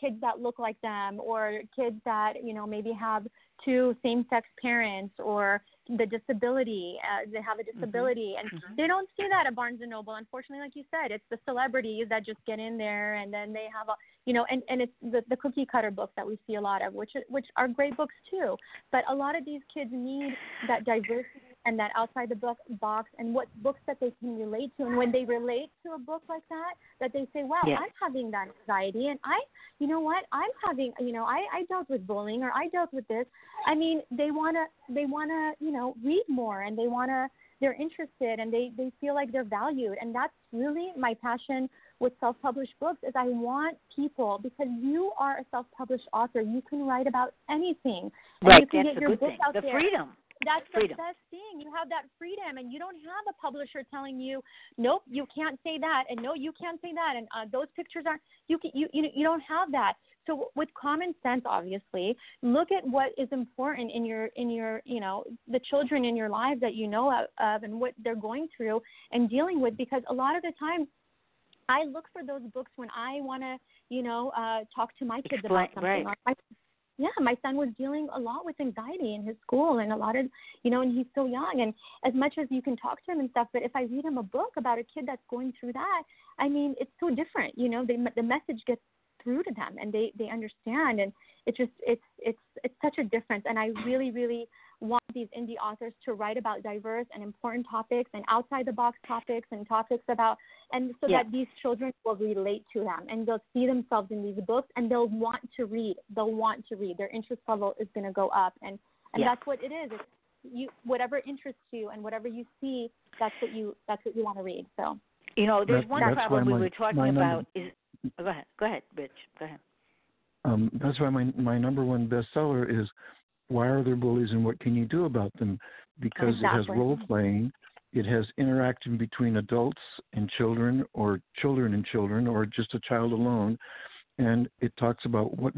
kids that look like them, or kids that you know maybe have two same-sex parents, or the disability. Uh, they have a disability, and Mhm. they don't see that at Barnes and Noble. Unfortunately, like you said, it's the celebrities that just get in there, and then they have a, you know, and and it's the the cookie cutter books that we see a lot of, which which are great books too. But a lot of these kids need that diversity and that outside the book box, and what books that they can relate to. And when they relate to a book like that, that they say, "Wow, Yeah. I'm having that anxiety, and I, you know what, I'm having, you know, I I dealt with bullying or I dealt with this." I mean, they wanna they wanna you know read more and they wanna they're interested and they they feel like they're valued and that's really my passion with self-published books is I want people because you are a self-published author you can write about anything and right, you can that's get your book thing. out The there freedom. That's Freedom. the best thing. You have that freedom, and you don't have a publisher telling you, "Nope, you can't say that," and "No, you can't say that," and uh, those pictures aren't. You can, you you you don't have that. So with common sense, obviously, look at what is important in your in your you know the children in your lives that you know of, of and what they're going through and dealing with. Because a lot of the time, I look for those books when I want to you know uh, talk to my kids Explain- about something. right. Yeah, my son was dealing a lot with anxiety in his school and a lot of, you know, and he's so young. And as much as you can talk to him and stuff, but if I read him a book about a kid that's going through that, I mean, it's so different. You know, they, the message gets through to them and they they understand and it's just it's it's it's such a difference and i really really want these indie authors to write about diverse and important topics and outside the box topics and topics about and so Yeah. that these children will relate to them and they'll see themselves in these books and they'll want to read they'll want to read their interest level is going to go up and and Yeah. that's what it is it's you whatever interests you and whatever you see that's what you that's what you want to read so You know, there's That- one problem why we my- were talking my number- about is. Oh, go ahead. Go ahead, Rich. Go ahead. Um, that's why my my number one bestseller is why are there bullies and what can you do about them? Because it has role playing, it has interaction between adults and children, or children and children, or just a child alone, and it talks about what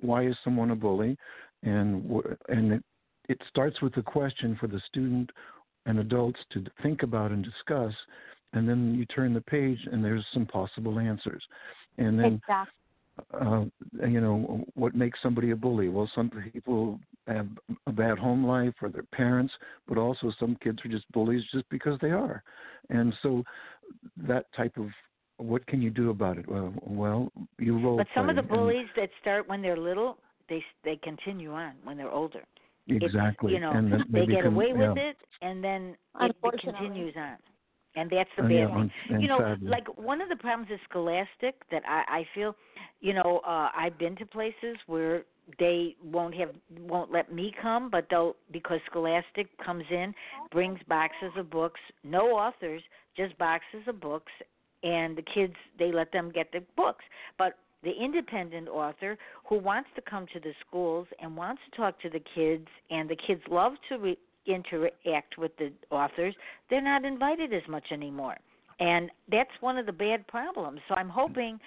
why is someone a bully, and and it, it starts with a question for the student and adults to think about and discuss, and then you turn the page and there's some possible answers, and then exactly uh, you know, what makes somebody a bully? Well, some people have a bad home life or their parents, but also some kids are just bullies just because they are. And so that type of what can you do about it? Well, well you role But some of the play, and- bullies that start when they're little, they they continue on when they're older. It's- exactly, you know, and they, they, get become, away yeah, with it, and then it, it continues on. And that's the uh, bad yeah, thing. and you know, sadly. like one of the problems is Scholastic that I, I feel, you know, uh, I've been to places where they won't have won't let me come, but they'll because Scholastic comes in, brings boxes of books, no authors, just boxes of books, and the kids they let them get the books. But the independent author who wants to come to the schools and wants to talk to the kids, and the kids love to re- interact with the authors, they're not invited as much anymore. And that's one of the bad problems. So I'm hoping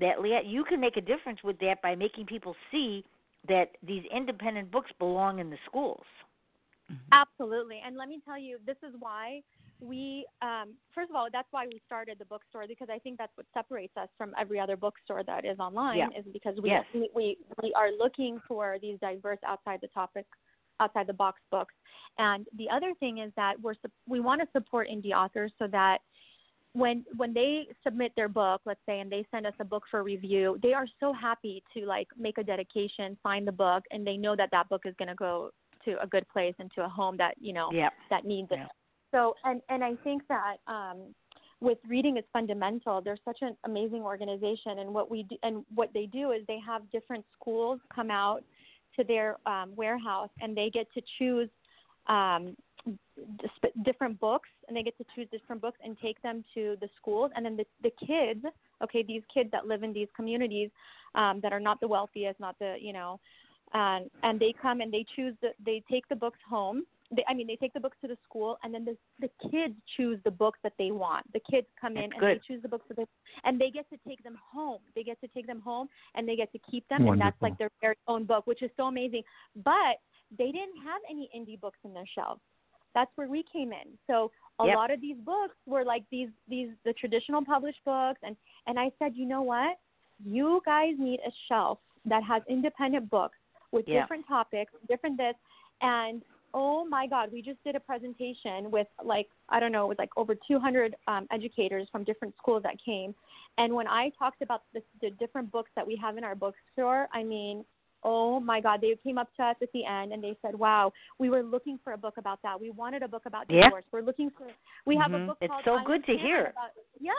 that Leat, you can make a difference with that by making people see that these independent books belong in the schools. Absolutely. And let me tell you, this is why we, um, first of all, that's why we started the bookstore because I think that's what separates us from every other bookstore that is online Yeah. is because we, Yes. we, we, we are looking for these diverse outside the topic, outside the box books. And the other thing is that we're, we want to support indie authors so that when when they submit their book, let's say, and they send us a book for review, they are so happy to like make a dedication, find the book, and they know that that book is going to go to a good place and to a home that you know Yeah. that needs it. Yeah. So and and I think that um, with reading is fundamental. They're such an amazing organization, and what we do, and what they do is they have different schools come out to their um, warehouse, and they get to choose um, different books, and they get to choose different books and take them to the schools, and then the the kids, okay, these kids that live in these communities um, that are not the wealthiest, not the you know, and and they come and they choose the they take the books home they, I mean, they take the books to the school, and then the the kids choose the books that they want. The kids come in That's and good. they choose the books that they, and they get to take them home. They get to take them home, and they get to keep them, and that's like their very own book, which is so amazing. But they didn't have any indie books in their shelves. That's where we came in. So a Yep. lot of these books were like these these the traditional published books, and and I said, you know what, you guys need a shelf that has independent books with Yeah. different topics, different this, and oh my god we just did a presentation with like i don't know it was like over 200 um, educators from different schools that came. And when i talked about the, the different books that we have in our bookstore i mean oh my god they came up to us at the end and they said wow we were looking for a book about that. We wanted a book about Yeah. divorce. We're looking for we have Mhm. a book It's called It's so good to hear. about, yeah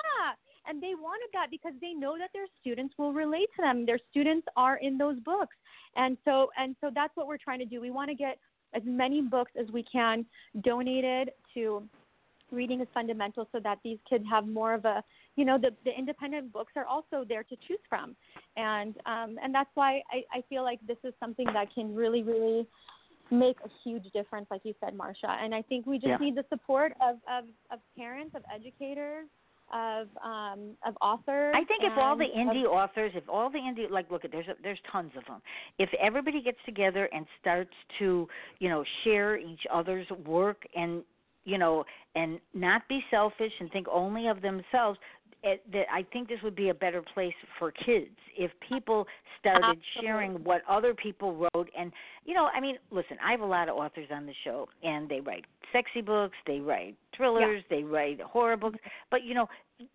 and they wanted that because they know that their students will relate to them. Their students are in those books. And so and so that's what we're trying to do. We want to get as many books as we can donated to reading is fundamental so that these kids have more of a you know the the independent books are also there to choose from and um and that's why i i feel like this is something that can really really make a huge difference like you said marsha and i think we just Yeah. need the support of of of parents of educators of um of authors I think if all the and of- indie authors, if all the indie like look at there's a, there's tons of them. If everybody gets together and starts to, you know, share each other's work and you know, and not be selfish and think only of themselves, it, that I think this would be a better place for kids if people started sharing what other people wrote. And you know, I mean, listen, I have a lot of authors on the show, and they write sexy books, they write thrillers, they write horror books, but you know,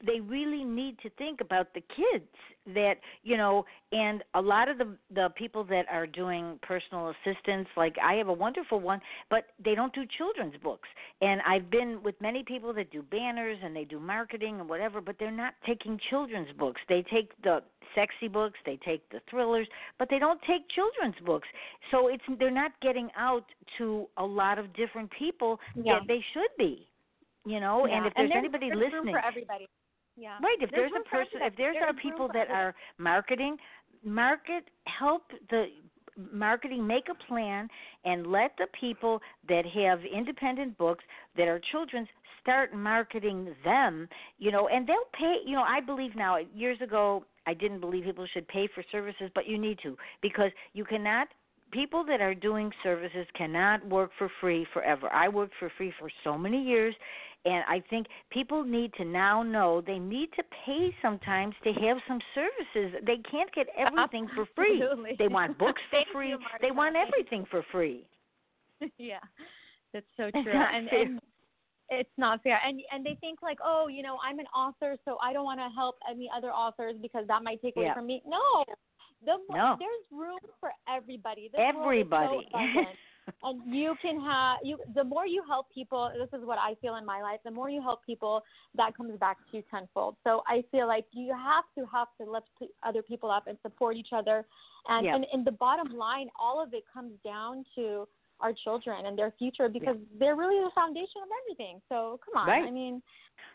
they really need to think about the kids that you know and a lot of the the people that are doing personal assistance like i have a wonderful one but they don't do children's books. And i've been with many people that do banners and they do marketing and whatever but they're not taking children's books. They take the sexy books they take the thrillers but they don't take children's books. So it's they're not getting out to a lot of different people Yeah. that they should be you know Yeah. and if there's, there's anybody there's listening for everybody yeah Right. If there's, There's a person, if there's There are people that are marketing, market help the marketing make a plan and let the people that have independent books that are children's start marketing them you know and they'll pay you know i believe now years ago i didn't believe people should pay for services but you need to because you cannot people that are doing services cannot work for free forever i worked for free for so many years and I think people need to now know they need to pay sometimes to have some services. They can't get *laughs* everything for free. Absolutely. They want books for free. you, they want everything for free. *laughs* yeah, that's so true. and, and it's not fair. And and they think like, oh, you know, I'm an author, so I don't want to help any other authors because that might take away Yeah. from me. No, the No. there's room for everybody. This is so Everybody. *laughs* and you can have you the more you help people this is what i feel in my life the more you help people that comes back to you tenfold so i feel like you have to have to lift other people up and support each other and Yeah. and in the bottom line all of it comes down to our children and their future because they're really the foundation of everything so come on Right. i mean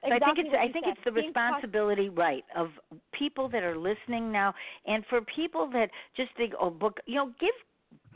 So I think it's I think said. it's the responsibility, right, of people that are listening now, and for people that just think, oh, book, you know, give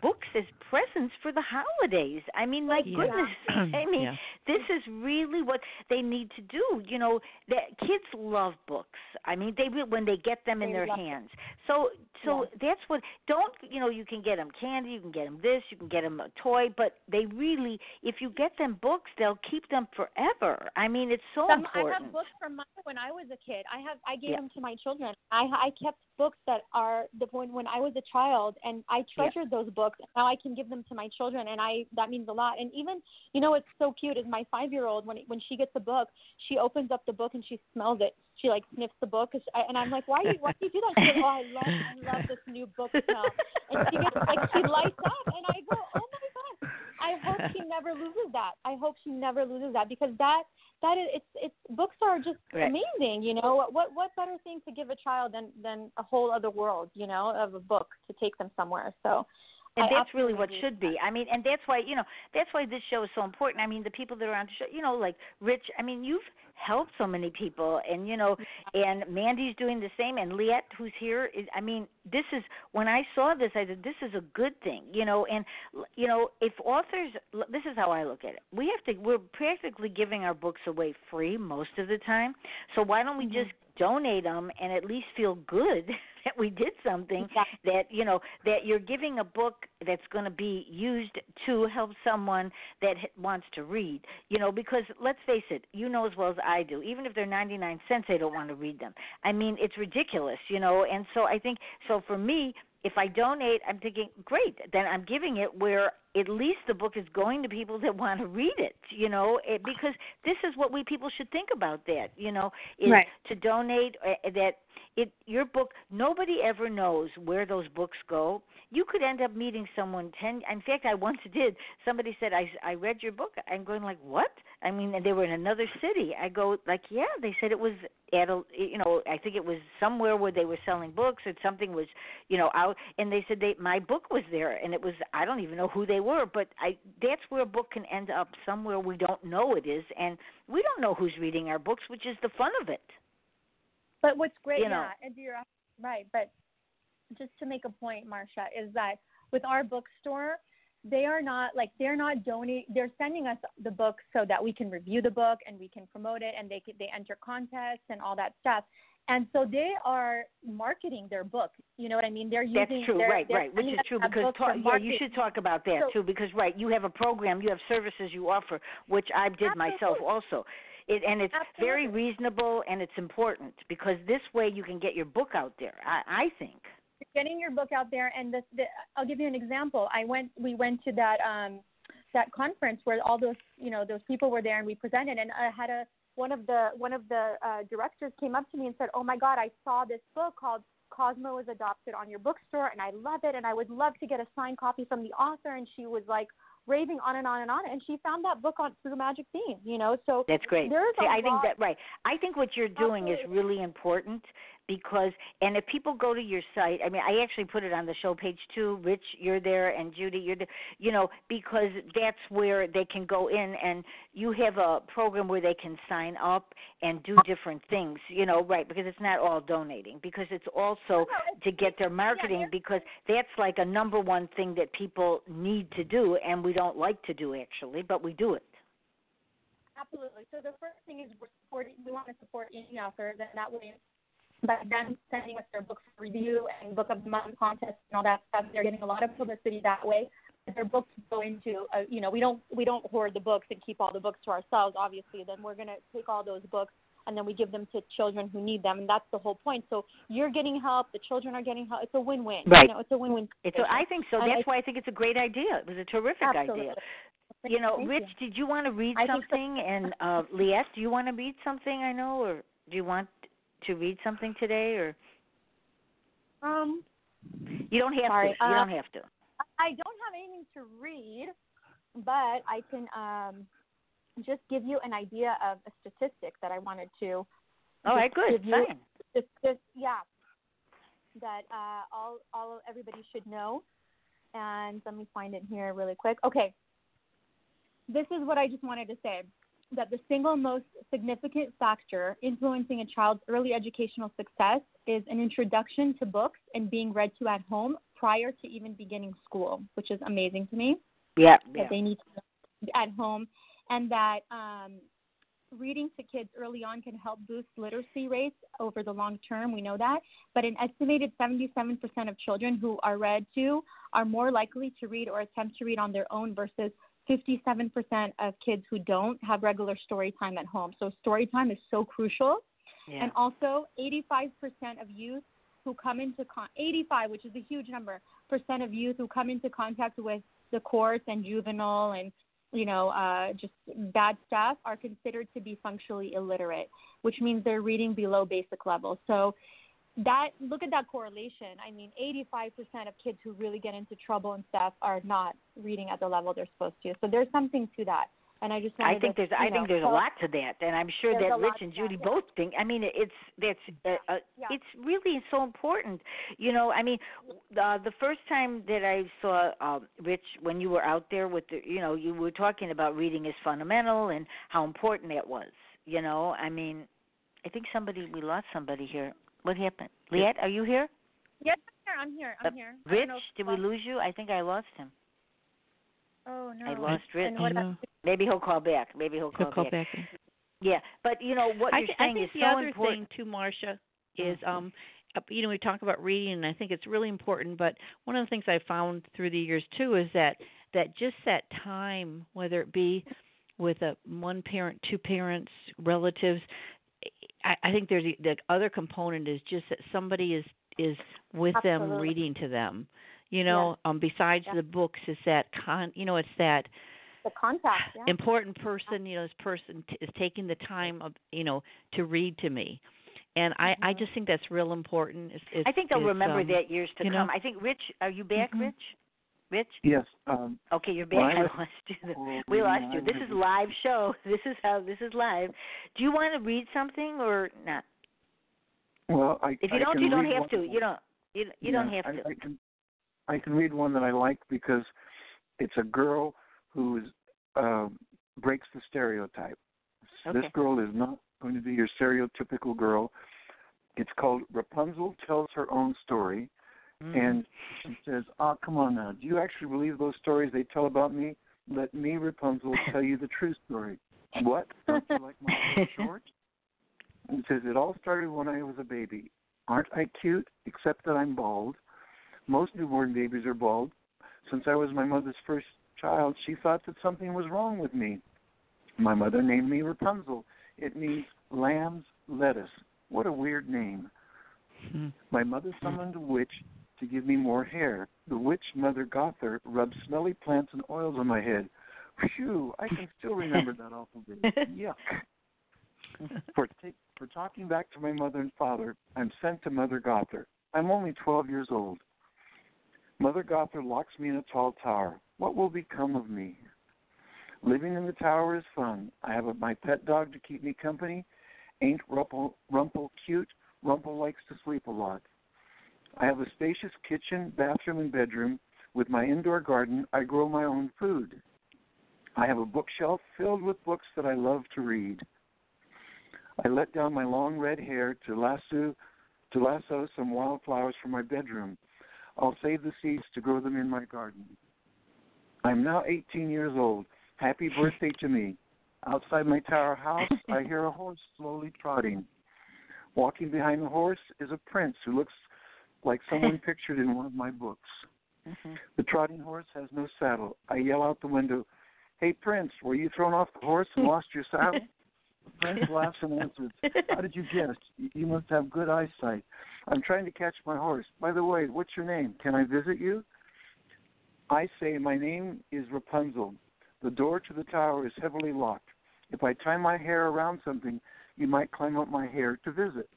books as presents for the holidays. I mean, my Yeah. goodness, *clears throat* *clears throat* I mean, Yeah. this is really what they need to do. You know, that kids love books. I mean, they will when they get them in They their hands. So, so Yeah. that's what. Don't you know? You can get them candy, you can get them this, you can get them a toy, but they really, if you get them books, they'll keep them forever. I mean, it's so Some, I have books from my, when I was a kid. I have I gave them to my children. I I kept books that are the when when I was a child, and I treasured those books. Now I can give them to my children, and I that means a lot. And even you know what's so cute is my five year old when when she gets a book, she opens up the book and she smells it. She like sniffs the book, I, and I'm like, why do you why do you do that? She goes, oh, I love I love this new book smell. And she gets like she lights up, and I go, oh. I hope she *laughs* never loses that. I hope she never loses that because that that is it's it's books are just Right. amazing. You know what what what better thing to give a child than than a whole other world? You know of a book to take them somewhere. So. And I that's really what should be. I mean, and that's why you know that's why this show is so important. I mean, the people that are on the show, you know, like Rich. I mean, you've helped so many people, and you know, and Mandy's doing the same, and Leat, who's here. Is, I mean, this is when I saw this, I said this is a good thing, you know. And you know, if authors, this is how I look at it. We have to. We're practically giving our books away free most of the time. So why don't we Mhm. just donate them and at least feel good *laughs* that we did something Exactly. that you know that you're giving a book that's going to be used to help someone that wants to read you know because let's face it you know as well as i do even if they're 99 cents they don't want to read them i mean it's ridiculous you know and so i think so for me if i donate i'm thinking great then i'm giving it where at least the book is going to people that want to read it you know it, because this is what we people should think about that you know is Right. to donate uh, that it your book nobody ever knows where those books go. You could end up meeting someone ten in fact i once did. Somebody said i i read your book. I'm going like what? I mean and they were in another city. I go like yeah they said it was at a you know i think it was somewhere where they were selling books and something was you know out and they said they my book was there and it was i don't even know who they were, but I that's where a book can end up somewhere we don't know it is, and we don't know who's reading our books, which is the fun of it. But what's great, You know. yeah, and you're right. But just to make a point, Marsha, is that with our bookstore, they are not like they're not donate. They're sending us the book so that we can review the book and we can promote it, and they can, they enter contests and all that stuff. And so they are marketing their book. You know what I mean? They're using. That's true, they're, right, they're right, which is true because yeah, you should talk about that So- too because right, you have a program, you have services you offer, which I did myself also. It, and it's very reasonable and it's important because this way you can get your book out there. I, I think. getting your book out there and this the, I'll give you an example. I went we went to that um that conference where all those you know those people were there and we presented and I had a one of the one of the uh, directors came up to me and said, "Oh my God, I saw this book called Cosmo is Adopted on your bookstore and I love it and I would love to get a signed copy from the author." And she was like raving on and on and on and she found that book on through Magic Beans, you know. So That's great. There's See, I think that right. I think what you're doing is really important because and if people go to your site, I mean I actually put it on the show page too. Rich, you're there and Judy, you're there, you know, because that's where they can go in and you have a program where they can sign up and do different things, you know, right, because it's not all donating because it's also oh, to get their marketing because that's like a number one thing that people need to do and we don't like to do actually, but we do it. Absolutely. So the first thing is we're supporting. We want to support any authors, and that way, by them sending us their books for review and book of the month contest and all that stuff, they're getting a lot of publicity that way. Their books go into, uh, you know, we don't we don't hoard the books and keep all the books to ourselves. Obviously, then we're gonna take all those books and then we give them to children who need them, and that's the whole point. So you're getting help, the children are getting help. It's a win-win. Right. You know, it's a win-win. It's a, I think so. And That's I- why I think it's a great idea. It was a terrific Absolutely. idea. You know, Rich, did you want to read I think so. something? And uh Leat, do you want to read something? I know, or do you want to read something today? Or Um, you don't have Sorry, to. You uh, don't have to. I don't have anything to read, but I can um, just give you an idea of a statistic that I wanted to. All right, good, you- fine. Just, just yeah, that uh, all all everybody should know. And let me find it here really quick. Okay, this is what I just wanted to say. That the single most significant factor influencing a child's early educational success is an introduction to books and being read to at home prior to even beginning school, which is amazing to me Yeah, that yeah. they need to at home, and that um, reading to kids early on can help boost literacy rates over the long term. We know that, but an estimated 77% of children who are read to are more likely to read or attempt to read on their own versus 57% of kids who don't have regular story time at home. So story time is so crucial. yeah. And also, 85% of youth who come into con- 85, which is a huge number, percent of youth who come into contact with the courts and juvenile and you know uh, just bad stuff are considered to be functionally illiterate, which means they're reading below basic level. So that look at that correlation. I mean, 85% of kids who really get into trouble and stuff are not reading at the level they're supposed to. So there's something to that. And I just I think to, there's I you think know, there's a lot to that, and I'm sure that Rich and Judy that, yeah. both think. I mean, it's that's uh, uh, Yeah. it's really so important. You know, I mean, uh, the first time that I saw um, Rich when you were out there with the, you know, you were talking about reading is fundamental and how important that was. You know, I mean, I think somebody we lost somebody here. What happened? Leat, are you here? Yes, I'm here. I'm Uh, here. I'm here. Rich, did we lose you? I think I lost him. Oh no. I lost Rich. I. Maybe he'll call back. Maybe he'll call, He'll call back. in. Yeah, but you know what I, you're th- saying I think is the so other important. thing too, Marsha, is Mhm. um, uh, you know we talk about reading, and I think it's really important. But one of the things I found through the years too is that that just that time, whether it be with a one parent, two parents, relatives, I, I think there's the, the other component is just that somebody is is with them reading to them. You know, um, besides Yeah. the books, is that con, you know, it's that the contact. Yeah. important person you know this person t- is taking the time of you know to read to me and i i Mhm. just think that's real important is, is, I think they'll remember um, that years to you know? come. I think Rich, are you back, Mhm. Rich? Rich? Yes. Um, Okay, you're back. I *laughs* I lost you. oh, We lost yeah, you. This is live show. *laughs* This is how this is live. Do you want to read something or not? well, I, can. If you I don't, you don't have to. You don't. You you don't have I, to. I can, I can read one that I like because It's a girl who uh, breaks the stereotype. Okay. This girl is not going to be your stereotypical girl. It's called Rapunzel Tells Her Own Story. Mm. And she says, Oh, come on now. Do you actually believe those stories they tell about me? Let me, Rapunzel, tell you the true story. What? Don't you like my little *laughs* short? And it says, It all started when I was a baby. Aren't I cute? Except that I'm bald. Most newborn babies are bald. Since I was my mother's first child, she thought that something was wrong with me. My mother named me Rapunzel. It means lamb's lettuce. What a weird name. Hmm. My mother summoned a witch to give me more hair. The witch, Mother Gother, rubbed smelly plants and oils on my head. Phew, I can still remember that awful day. *laughs* Yuck. For, ta- for talking back to my mother and father, I'm sent to Mother Gother. I'm only 12 years old. Mother Gother locks me in a tall tower. What will become of me? Living in the tower is fun. I have a, my pet dog to keep me company. Ain't Rumple, Rumple cute? Rumple likes to sleep a lot. I have a spacious kitchen, bathroom, and bedroom. With my indoor garden, I grow my own food. I have a bookshelf filled with books that I love to read. I let down my long red hair to lasso to lasso some wildflowers for my bedroom. I'll save the seeds to grow them in my garden. I'm now 18 years old. Happy birthday to me. Outside my tower house, I hear a horse slowly trotting. Walking behind the horse is a prince who looks like someone *laughs* pictured in one of my books. Mhm. The trotting horse has no saddle. I yell out the window, Hey, Prince, were you thrown off the horse and lost your saddle? *laughs* Prince laughs and answers, How did you guess? You must have good eyesight. I'm trying to catch my horse. By the way, what's your name? Can I visit you? I say, My name is Rapunzel. The door to the tower is heavily locked. If I tie my hair around something, you might climb up my hair to visit.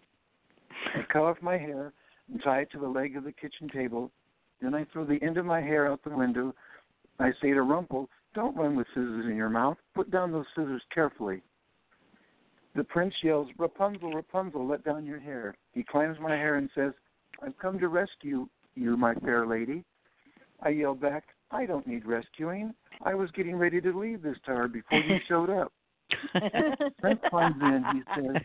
I cut off my hair and tie it to the leg of the kitchen table. Then I throw the end of my hair out the window. I say to Rumple, Don't run with scissors in your mouth. Put down those scissors carefully. The prince yells, Rapunzel, Rapunzel, let down your hair. He climbs my hair and says, I've come to rescue you, my fair lady. I yell back, I don't need rescuing. I was getting ready to leave this tower before you *laughs* showed up. *laughs* Prince climbs in. He says,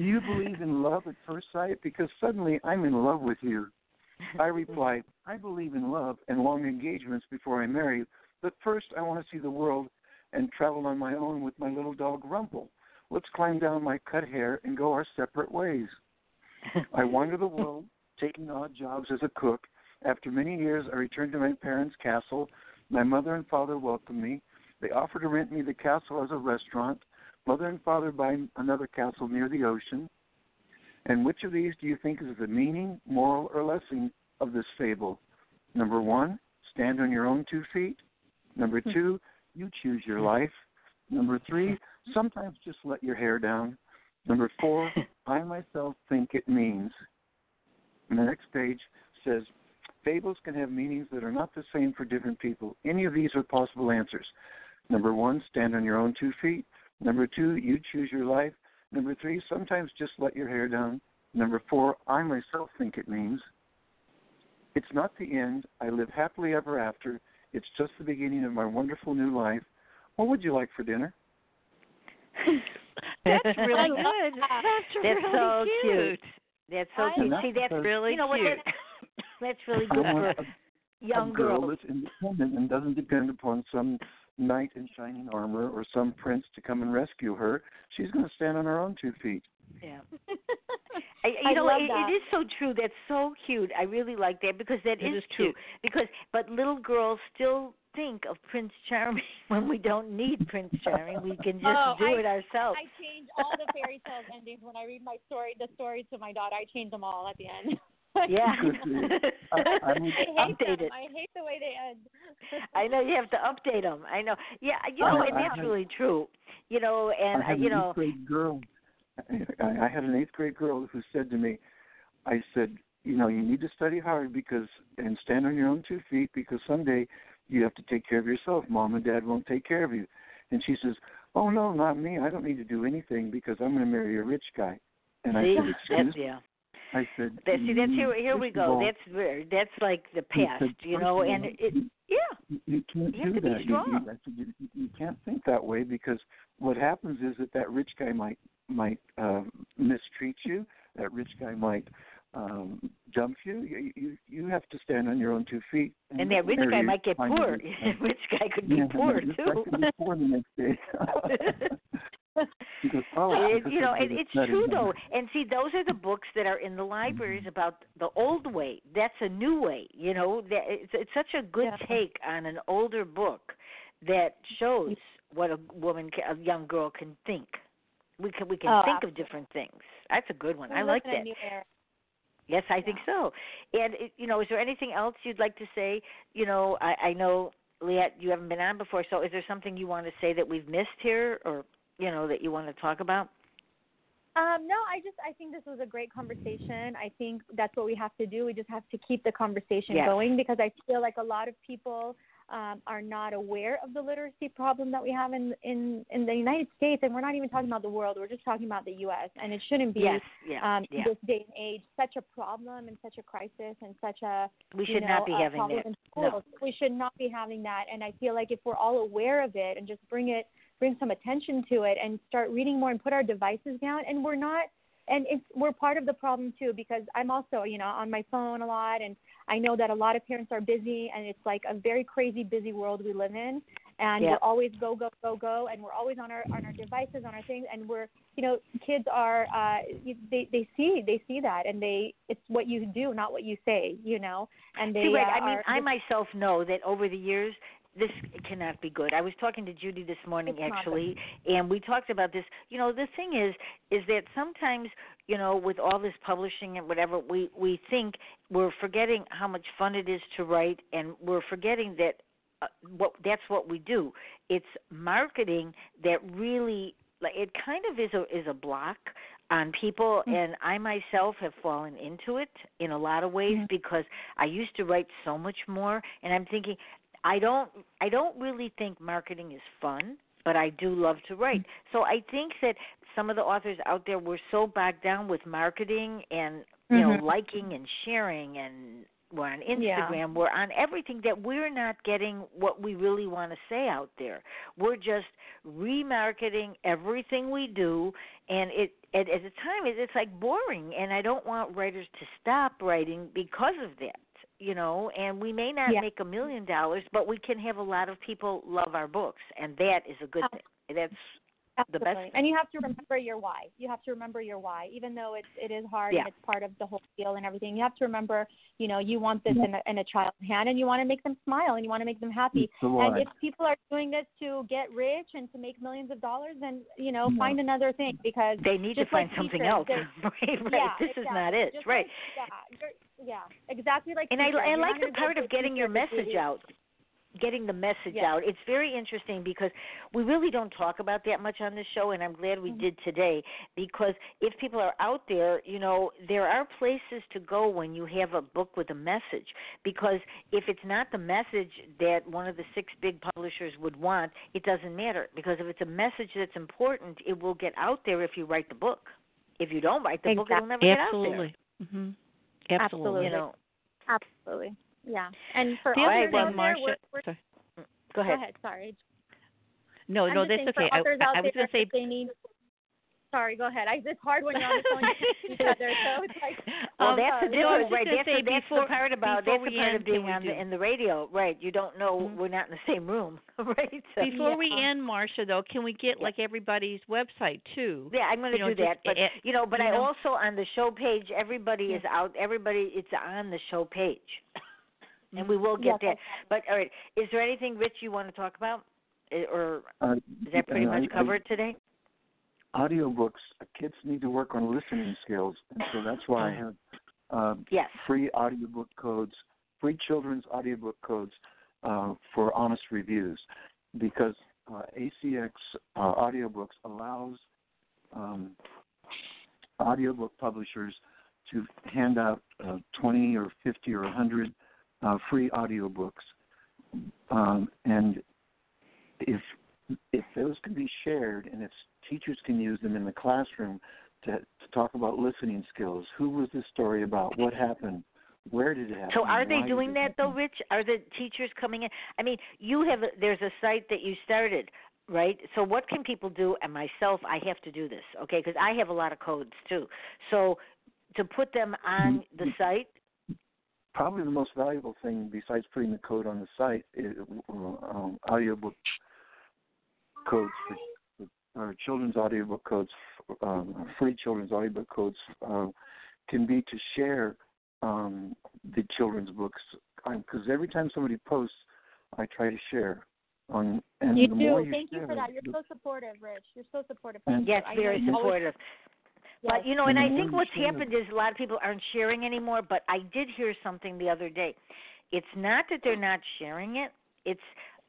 Do you believe in love at first sight? Because suddenly I'm in love with you. I replied, I believe in love and long engagements before I marry, but first I want to see the world and travel on my own with my little dog Rumple. Let's climb down my cut hair and go our separate ways. I wander the world, taking odd jobs as a cook. After many years, I returned to my parents' castle. My mother and father welcomed me. They offered to rent me the castle as a restaurant. Mother and father buy another castle near the ocean. And which of these do you think is the meaning, moral, or lesson of this fable? Number one, stand on your own two feet. Number hmm. two, you choose your hmm. life. Number three, hmm. sometimes just let your hair down. Number four, *laughs* I myself think it means. And the next page says, fables can have meanings that are not the same for different people. Any of these are possible answers. Number one, stand on your own two feet. Number two, you choose your life. Number three, sometimes just let your hair down. Number four, I myself think it means. It's not the end. I live happily ever after. It's just the beginning of my wonderful new life. What would you like for dinner? *laughs* That's really good. that. That's, That's really so cute. cute. That's so I- cute. That's See, that's because really you know cute. That, *coughs* that's really good for a, young a girl girls. that's independent and doesn't depend upon some knight in shining armor or some prince to come and rescue her. She's going to stand on her own two feet. Yeah. *laughs* I, you I know, love it, that. it is so true. That's so cute. I really like that because that It is is true. cute. Because but little girls still think of Prince Charming *laughs* when we don't need Prince Charming. We can *laughs* just Oh, do I- it ourselves. I change all the fairy tales endings when I read my story, the story to my daughter. I change them all at the end. *laughs* yeah. Good. *laughs* I, I would, I hate Update them. it. I hate the way they end. *laughs* I know you have to update them. I know. Yeah, you know, I- and that's had- really true. You know, and I had uh, you an know, eighth grade girl. I, I had an eighth grade girl who said to me, "I said, you know, you need to study hard because and stand on your own two feet because someday you have to take care of yourself. Mom and Dad won't take care of you." And she says, "Oh no, not me. I don't need to do anything because I'm going to marry a rich guy." And I see, said, "Excuse me." yeah. I said. That, see, that's here. Here we go. all, that's where that's like the past, said, you know. all, And it, yeah, you can't You have do to be that. You- strong. You, I said, you, you can't think that way because what happens is that that rich guy might might um, mistreat you. That rich guy might um dump you. You you you have to stand on your own two feet. and that rich guy might get poor. rich *laughs* guy. rich guy could be yeah, poor this guy too. could be poor the next day. *laughs* *laughs* oh, It, you know, it, it's true though. And see, those are the books that are in the Mm-hmm. libraries about the old way. That's a new way. You know, that it's, it's such a good Yeah. take on an older book that shows what a woman, ca- a young girl, can think. We can we can Oh, think of different things. That's a good one. We I like that. Yes, I think so. And you know, is there anything else you'd like to say? You know, I, I know, Leat, you haven't been on before. So, is there something you want to say that we've missed here, or you know, that you want to talk about? Um, no, I just I think this was a great conversation. I think that's what we have to do. We just have to keep the conversation Yes. going because I feel like a lot of people um, are not aware of the literacy problem that we have in in in the United States, and we're not even talking about the world. We're just talking about the U.S. and it shouldn't be Yes, yeah, um, yeah. this day and age such a problem and such a crisis and such a We you should know, not be having that. No. We should not be having that. And I feel like if we're all aware of it and just bring it, bring some attention to it, and start reading more and put our devices down, and we're not. And it's we're part of the problem too because I'm also you know on my phone a lot, and I know that a lot of parents are busy, and it's like a very crazy busy world we live in, and Yeah. we're always go go go go, and we're always on our on our devices on our things, and we're you know kids are uh they they see they see that and they it's what you do not what you say you know and they See, right. uh, I mean, are I myself know that over the years, this cannot be good. I was talking to Judy this morning It's actually, and we talked about this. You know, the thing is, is that sometimes, you know, with all this publishing and whatever, we we think we're forgetting how much fun it is to write, and we're forgetting that uh, what that's what we do. It's marketing that really, like, it kind of is a is a block on people Mm. and I myself have fallen into it in a lot of ways Mhm. because I used to write so much more and I'm thinking I don't I don't really think marketing is fun, but I do love to write. So I think that some of the authors out there were so bogged down with marketing and you know Mhm. liking and sharing and we're on Yeah. Instagram, we're on everything that we're not getting what we really want to say out there. We're just remarketing everything we do and it at, at the time it's like boring and I don't want writers to stop writing because of that. You know, and we may not Yeah. make a million dollars, but we can have a lot of people love our books, and that is a good oh. thing. That's the best. And you have to remember your why. You have to remember your why, even though it's it is hard Yeah. and it's part of the whole deal and everything. You have to remember, you know, you want this mm-hmm. in a, in a child's hand, and you want to make them smile, and you want to make them happy. And if people are doing this to get rich and to make millions of dollars, then you know, No. find another thing because they need to just like find something teachers, else. *laughs* right, right. yeah, this is not it. Just right. Like, yeah, you're, yeah, exactly like. and I, teachers. I You're like the part of getting your message out getting the message Yeah. out it's very interesting because we really don't talk about that much on this show and i'm glad we Mhm. did today because if people are out there you know there are places to go when you have a book with a message because if it's not the message that one of the six big publishers would want it doesn't matter because if it's a message that's important it will get out there if you write the book if you don't write the book it'll never get out there Absolutely. Mhm. Absolutely. Absolutely. you know Absolutely. Yeah. And for The authors other Right, well, out there, Marsha, we're, we're, sorry. go go ahead ahead. Sorry. No, I'm no, just that's okay. I, I, I was going to say they need. Sorry, go ahead. I, it's hard when you're on the phone *laughs* to each other, so it's like. *laughs* Well, Um, that's the no, I was difference, just right? That's, say the, that's before- the part about before that's the we part end, of being can on the, in the radio, right? You don't know Mhm. we're not in the same room, *laughs* right? So, Before we end, Marsha, though, can we get Yeah. like everybody's website too? yeah, I'm going to you know, do that, just, but eh, you know, but you I know. also on the show page, everybody Yeah. is out. Everybody, it's on the show page, and we will Yes, get that. But all right, is there anything, Rich, you want to talk about, or Uh, is that pretty and I- much I- covered today? audiobooks, kids need to work on listening skills, and so that's why I have um, Yes. free audiobook codes, free children's audiobook codes uh, for honest reviews, because uh, ACX uh, audiobooks allows um, audiobook publishers to hand out uh, 20 or 50 or 100 uh, free audiobooks, um, and if if those can be shared and if teachers can use them in the classroom, to, to talk about listening skills. Who was the story about? What happened? Where did it happen? So are they doing that though? Rich? Are the teachers coming in? I mean, you have there's a site that you started, right? So what can people do? And myself, I have to do this, okay? Because I have a lot of codes too. So to put them on the site, Probably the most valuable thing, besides putting the code on the site, is um, audiobook codes for, for or children's audiobook codes, um, free children's audiobook codes, uh, can be to share um, the children's books. Because every time somebody posts, I try to share. On and You the do. more you Thank you for that. You're the- so supportive, Rich. You're so supportive. Thank yes, I know very supportive. But you know, and I think what's happened is a lot of people aren't sharing anymore. But I did hear something the other day. It's not that they're not sharing it; it's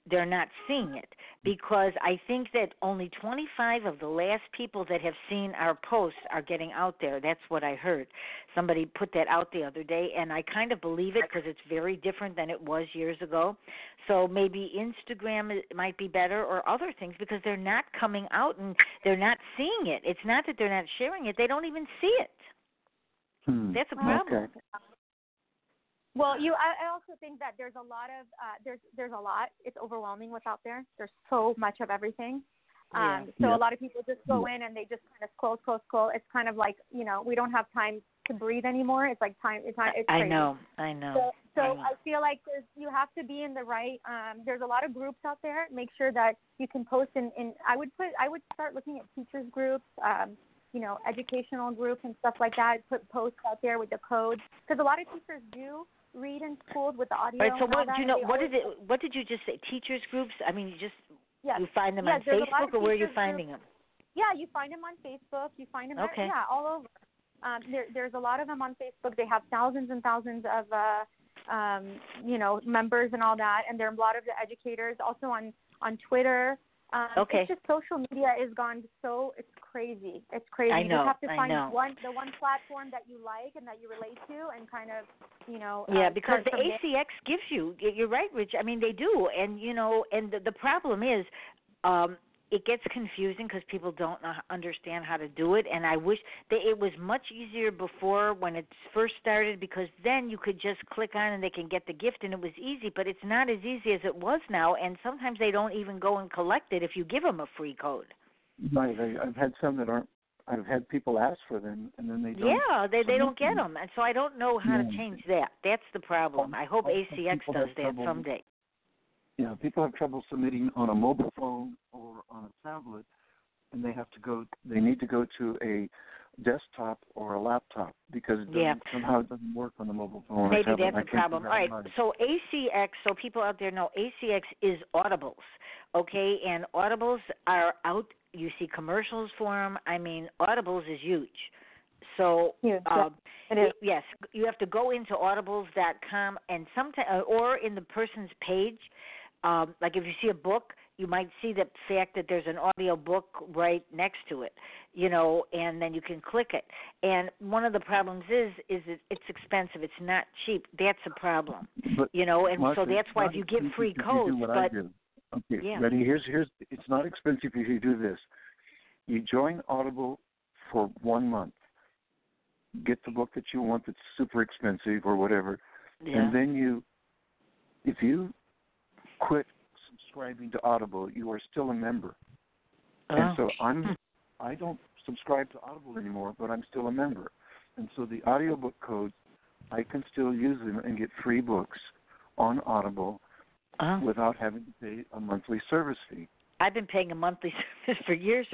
they're not seeing it because I think that only 25 of the last people that have seen our posts are getting out there. That's what I heard. Somebody put that out the other day, and I kind of believe it because it's very different than it was years ago. So maybe Instagram i- might be better or other things because they're not coming out and they're not seeing it. It's not that they're not sharing it; they don't even see it. Hmm, That's a problem. Okay. Well, you. I, I also think that there's a lot of uh, there's there's a lot. It's overwhelming what's out there. There's so much of everything. Yeah. Um, so Yeah. a lot of people just go in and they just kind of scroll, scroll, scroll. It's kind of like you know we don't have time to breathe anymore. It's like time. It's time. It's I know, I know. So, so I know. I feel like there's you have to be in the right. Um, there's a lot of groups out there. Make sure that you can post in. in I would put. I would start looking at teachers groups. Um, you know, educational groups and stuff like that. Put posts out there with the codes because a lot of teachers do read in schools with the audio. Right. So what do you know? What did it? What did you just say? Teachers groups? I mean, you just Yes. you find them Yes, on there's a lot of Facebook, or where are you finding them? Yeah, you find them on Facebook. You find them, Okay. yeah, all over. Um, there, there's a lot of them on Facebook. They have thousands and thousands of, uh, um, you know, members and all that. And there are a lot of the educators also on on Twitter. Um, Okay. It's just social media is gone so it's crazy. It's crazy. I know, you just have to find one the one platform that you like and that you relate to, and kind of, you know. Yeah, uh, because the. ACX gives you. You're right, Rich. I mean, they do, and you know, and the, the problem is, um, it gets confusing because people don't know, understand how to do it. And I wish that it was much easier before when it first started because then you could just click on and they can get the gift and it was easy. But it's not as easy as it was now, and sometimes they don't even go and collect it if you give them a free code. Right. I, I've had some that aren't. I've had people ask for them, and then they don't. Yeah, they they don't get them. and so I don't know how to change that. That's the problem. I hope ACX does that trouble- someday. Yeah, people have trouble submitting on a mobile phone or on a tablet, and they have to go. They need to go to a desktop or a laptop because it Yeah. somehow it doesn't work on the mobile phone. or Maybe tablet. that's I the problem. figure All out right. So ACX, so people out there know ACX is Audibles, okay? And Audibles are out. You see commercials for them. I mean, Audibles is huge. So yeah. um, It is. yes, you have to go into audibles.com and sometimes or in the person's page. Um, like if you see a book, you might see the fact that there's an audio book right next to it, you know, and then you can click it. And one of the problems is is it, it's expensive. It's not cheap. That's a problem, But you know. And Marsha, so that's why if you get free codes, do what I but okay, Yeah. ready? Here's here's. It's not expensive if you do this. You join Audible for one month. Get the book that you want that's super expensive or whatever, yeah, and then you, if you quit subscribing to Audible, you are still a member. Oh. And Oh. so I'm I don't subscribe to Audible anymore, but I'm still a member. And so the audiobook codes I can still use them and get free books on Audible oh. without having to pay a monthly service fee. I've been paying a monthly *laughs* service for years.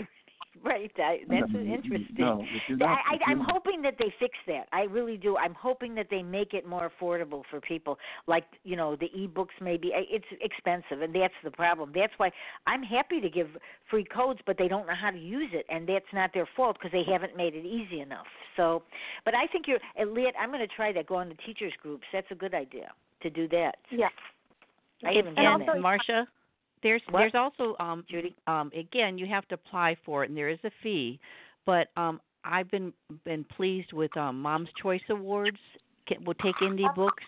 Right, I, that's No, interesting. No, if you're I, not, I, if I'm hoping that they fix that. I really do. I'm hoping that they make it more affordable for people. Like you know, the e-books maybe it's expensive, and that's the problem. That's why I'm happy to give free codes, but they don't know how to use it, and that's not their fault because they haven't made it easy enough. So, but I think you're, Elliot. I'm going to try that. Go on the teachers groups. That's a good idea to do that. Yeah. I haven't And done also- that. Marsha, there's What? there's also um Judy. um again you have to apply for it and there is a fee, but um I've been been pleased with um Mom's Choice Awards. Can, will take indie books,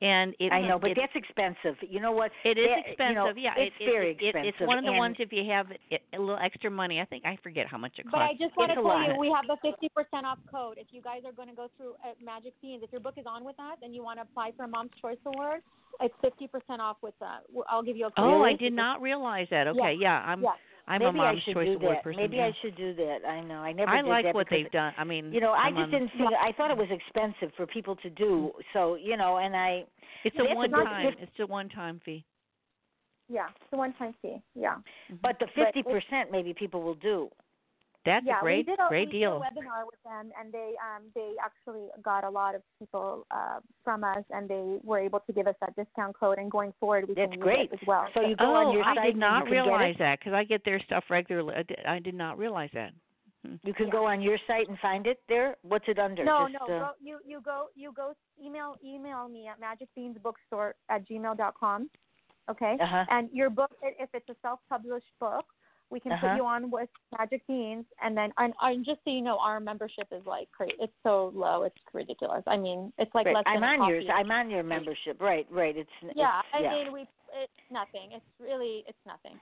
and it, I know, but it, that's expensive. You know what? It is That- expensive. You know, yeah, it's it, very it, it, expensive. It's one of the and ones if you have it, a little extra money. I think I forget how much it costs. But I just want to It's a tell you, we have the 50% off code. If you guys are going to go through uh, Magic Beans, if your book is on with us and you want to apply for a Mom's Choice Award, it's 50% off with that. I'll give you a code. oh, I did not realize that. Okay, yeah, I'm Yeah. I'm Maybe a mom's I should choice do award that. person. Maybe yeah. I should do that. I know. I never I did like that what they've done. I mean, You know, I I'm just on- didn't think. I thought it was expensive for people to do. So you know, and I. It's a a one good- time. It's a one time fee. Yeah, it's a one-time fee. Yeah. But the fifty percent, maybe people will do. That's yeah, a great we did a, great we deal. Did a webinar with them, and they um they actually got a lot of people uh, from us, and they were able to give us that discount code. And going forward, we That's can great. use it as well. So you go oh, on your I site did not get realize that because I get their stuff regularly. I did, I did not realize that. Hmm. You can go on your site and find it there. What's it under? No, Just, no. uh, Go, you you go you go email email me at magicbeansbookstore at gmail dot com. Okay. Uh-huh. And your book, if it's a self-published book, we can Uh-huh. put you on with Magic Beans, and then and, and just so you know, our membership is like crazy. It's so low, it's ridiculous. I mean, it's like right. less I'm than on yours. I'm on your membership. Right, right. It's yeah, It's, I yeah. mean, we it's nothing. It's really it's nothing.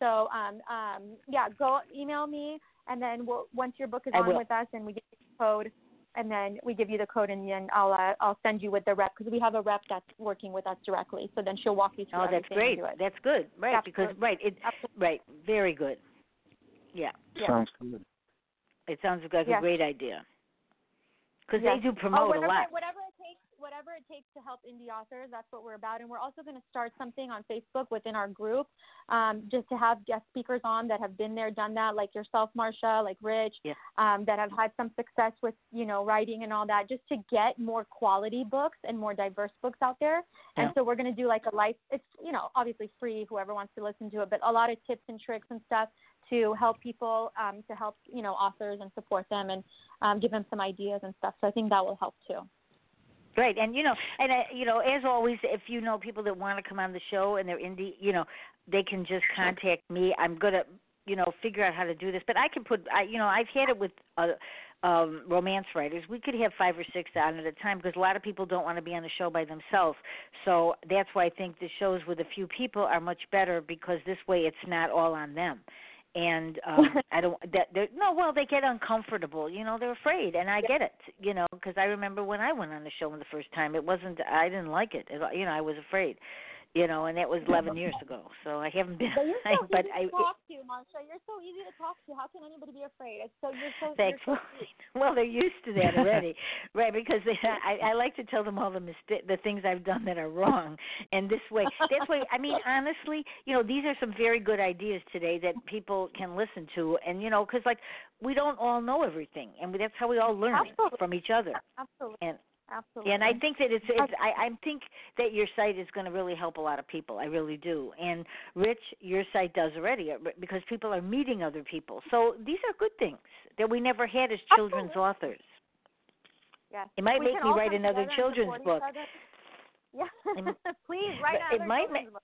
So um um yeah, go email me, and then we'll, once your book is I on will. with us, and we get the code, and then we give you the code, and then I'll uh, I'll send you with the rep because we have a rep that's working with us directly. So then she'll walk you through Oh, that's great. do it. That's good. Right, because Absolutely. right, it Absolutely. right, very good. Yeah, Yeah. Sounds good. it sounds like Yeah. a great idea. Because Yeah. they do Oh, promote whatever, a lot. whatever it takes, whatever it takes to help indie authors, that's what we're about. And we're also going to start something on Facebook within our group, um, just to have guest speakers on that have been there, done that, like yourself, Marsha, like Rich, Yeah. um, that have had some success with, you know, writing and all that, just to get more quality books and more diverse books out there. And so we're going to do like a life. It's you know obviously free, whoever wants to listen to it, but a lot of tips and tricks and stuff to help people, um, to help you know authors and support them and um, give them some ideas and stuff. So I think that will help too. Right, and you know, and uh, you know, as always, if you know people that want to come on the show and they're indie, you know, they can just contact me. I'm gonna, you know, figure out how to do this. But I can put, I, you know, I've had it with uh, um, romance writers. We could have five or six on at a time because a lot of people don't want to be on the show by themselves. So that's why I think the shows with a few people are much better because this way it's not all on them. And *laughs* um, I don't that they're no well they get uncomfortable you know they're afraid and I get it you know because I remember when I went on the show the first time it wasn't I didn't like it It- you know I was afraid you know and that was 11 years ago so I haven't been But you're *laughs* so I, but easy I to talk to, Marsha. You're so easy to talk to. How can anybody be afraid? It's so you're so. Thankfully, You're so *laughs* well, they're used to that already, *laughs* right? Because they, I, I like to tell them all the mista- the things I've done that are wrong, and this way, that's why. I mean, honestly, you know, these are some very good ideas today that people can listen to, and you know, because like we don't all know everything, and that's how we all learn Absolutely. from each other. absolutely, And absolutely. and I think that it's, it's I, I think that your site is going to really help a lot of people. I really do. And Rich, your site does already uh, because people are meeting other people. So these are good things that we never had as children's authors. Yes. It might We make me write another children's book. *laughs* Yeah. Please *laughs* write It another might children's book.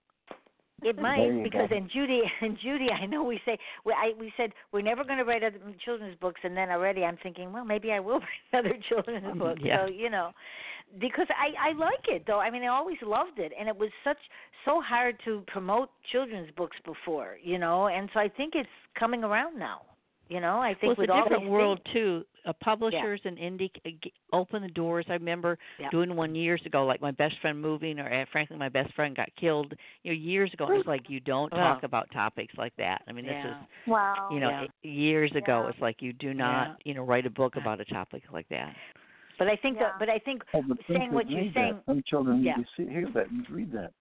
It *laughs* might because go. and Judy *laughs* and Judy, I know we say we I we said we're never going to write other children's books, and then already I'm thinking, well, maybe I will *laughs* write another children's mm, book. Yeah. So you know, because I I like it though. I mean, I always loved it, and it was such so hard to promote children's books before, you know, and so I think it's coming around now. You know, I think well, it's with a different these world things, too. Uh, publishers and indie c- g- open the doors. I remember Yeah. doing one years ago, like my best friend moving, or uh, frankly, my best friend got killed. You know, years ago. It was like you don't Wow. talk about topics like that. I mean, yeah. this is Wow. you know Yeah. years ago. Yeah. It's like you do not you know write a book about a topic like that. But I think Yeah. that, but I think Oh, but saying some what kids you're saying- Some children Yeah. need to see, hear that and read that.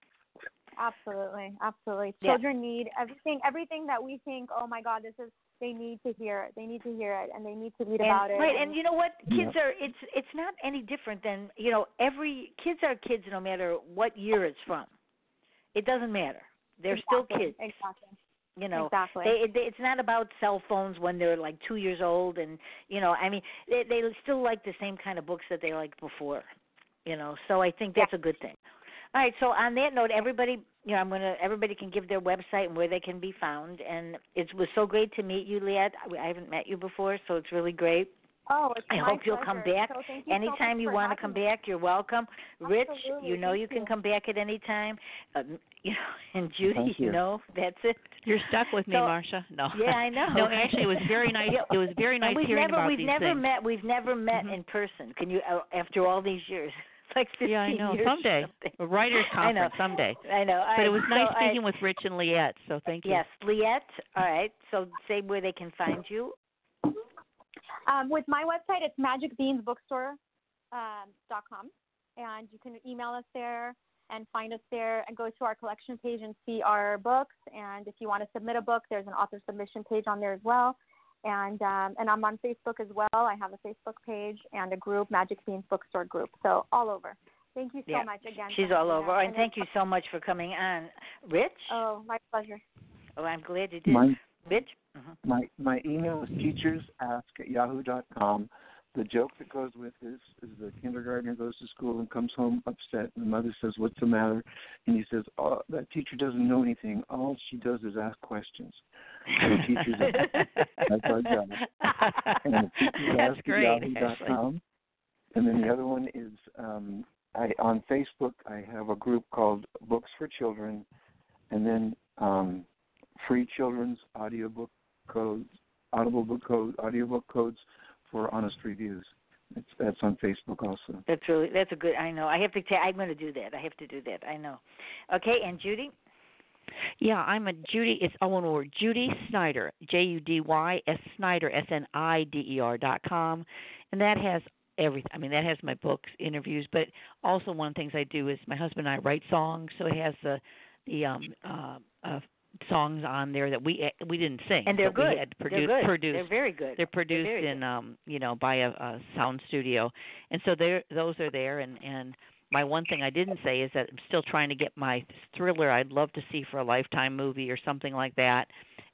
Absolutely, absolutely. Yeah. Children need everything. Everything that we think, oh my God, this is. They need to hear it. They need to hear it, and they need to read and, about it. Right, and you know what? Yeah. Kids are it's it's not any different than you know every kids are kids no matter what year it's from. It doesn't matter. They're still kids. Exactly. You know, exactly. they, they it's not about cell phones when they're like two years old, and you know, I mean, they they still like the same kind of books that they liked before. You know, so I think that's a good thing. All right, so on that note, everybody, you know, I'm gonna everybody can give their website and where they can be found, and it was so great to meet you, Leat. I I haven't met you before, so it's really great. Oh, it's I my hope you'll come pleasure. back So thank you so anytime much you want to come me. back. You're welcome, Rich. Absolutely. You know Thank you can come back at any time. Um, *laughs* you know, and Judy, Thank you. know that's it. You're stuck with me, So- Marsha. No. Yeah, I *laughs* know. no, actually, it was very nice. Yeah. It was very nice and we've hearing never about we've these never things. met we've never met Mhm. in person. Can you uh, after all these years? Like 15 yeah, I know. years. Someday, a writers' conference. *laughs* I know. conference someday. I know. But it I- was so nice I- speaking with Rich and Leat. So thank you. Yes, Leat. All right. So say where they can find you. Um, with my website, it's magicbeansbookstore.com, um, dot com, and you can email us there and find us there and go to our collection page and see our books. And if you want to submit a book, there's an author submission page on there as well. And um, and I'm on Facebook as well. I have a Facebook page and a group, Magic Beans Bookstore group. So all over. Thank you so Yeah. much again. She's all over. us. And thank you so much for coming on, Rich. Oh, my pleasure. Oh, I'm glad you did. My Rich. hmm my my email is teachersask at yahoo dot com. The joke that goes with this is the kindergartner goes to school and comes home upset, and the mother says, "What's the matter?" And he says, "Oh, that teacher doesn't know anything. All she does is ask questions." So teachers, that's our job. And the teachers That's ask great. yahoo dot Ashley. com. And then the other one is um, I on Facebook. I have a group called Books for Children, and then um, free children's audiobook codes, audible book code, audiobook codes for honest reviews. It's, that's on Facebook also. That's really that's a good. I know. I have to. Ta- I'm going to do that. I have to do that. I know. Okay, and Judy. Yeah, I'm a Judy. It's all one word. Judy Snider, J U D Y S Snider, S N I D E R dot com, and that has everything. I mean, that has my books, interviews, but also one of the things I do is my husband and I write songs, so it has the the um uh, uh songs on there that we we didn't sing, And they're good. had They're produced good. produced They're very good. they're produced in good. um you know by a, a sound studio and so there those are there and and my one thing i didn't say is that i'm still trying to get my thriller i'd love to see for a lifetime movie or something like that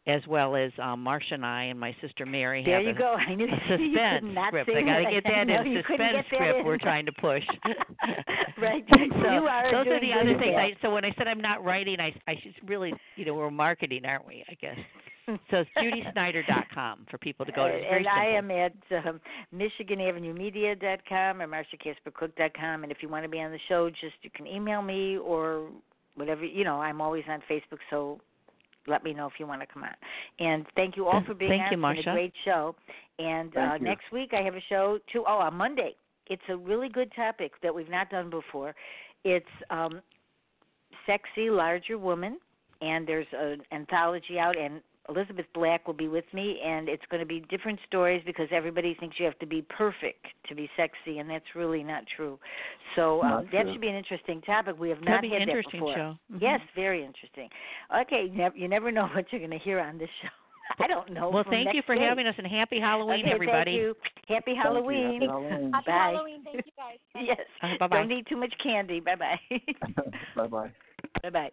as well as um marsha and i and my sister mary There have you a, go. I knew you suspense not script i got to get that *laughs* No, in suspense script in. we're trying to push *laughs* *laughs* right. so you are those are the other things I, so when i said i'm not writing i i should really you know we're marketing aren't we i guess so it's judysnider.com for people to go to. And I am at um, MichiganAvenueMedia.com or MarshaCasperCook.com. And if you want to be on the show, just you can email me or whatever. You know, I'm always on Facebook, so let me know if you want to come on. And thank you all for being Thank on. you, It's a great show. And uh, next week I have a show too. Oh, on Monday. It's a really good topic that we've not done before. It's um, sexy larger woman, and there's an anthology out, and Elizabeth Black will be with me, and it's going to be different stories because everybody thinks you have to be perfect to be sexy, and that's really not true. So um, Not that true. should be an interesting topic. We have That'd not be had an interesting that before. show. Mhm. Yes, very interesting. Okay, you never know *laughs* what you're going to hear on this show. *laughs* I don't know. Well, thank you for day. having us and happy Halloween, okay, everybody. Thank you. Happy Thank you. Halloween. Happy Halloween. Happy Bye. Halloween. Thank you guys. Bye. *laughs* Yes. Uh, bye-bye. Don't eat too much candy. Bye bye. bye bye. bye bye.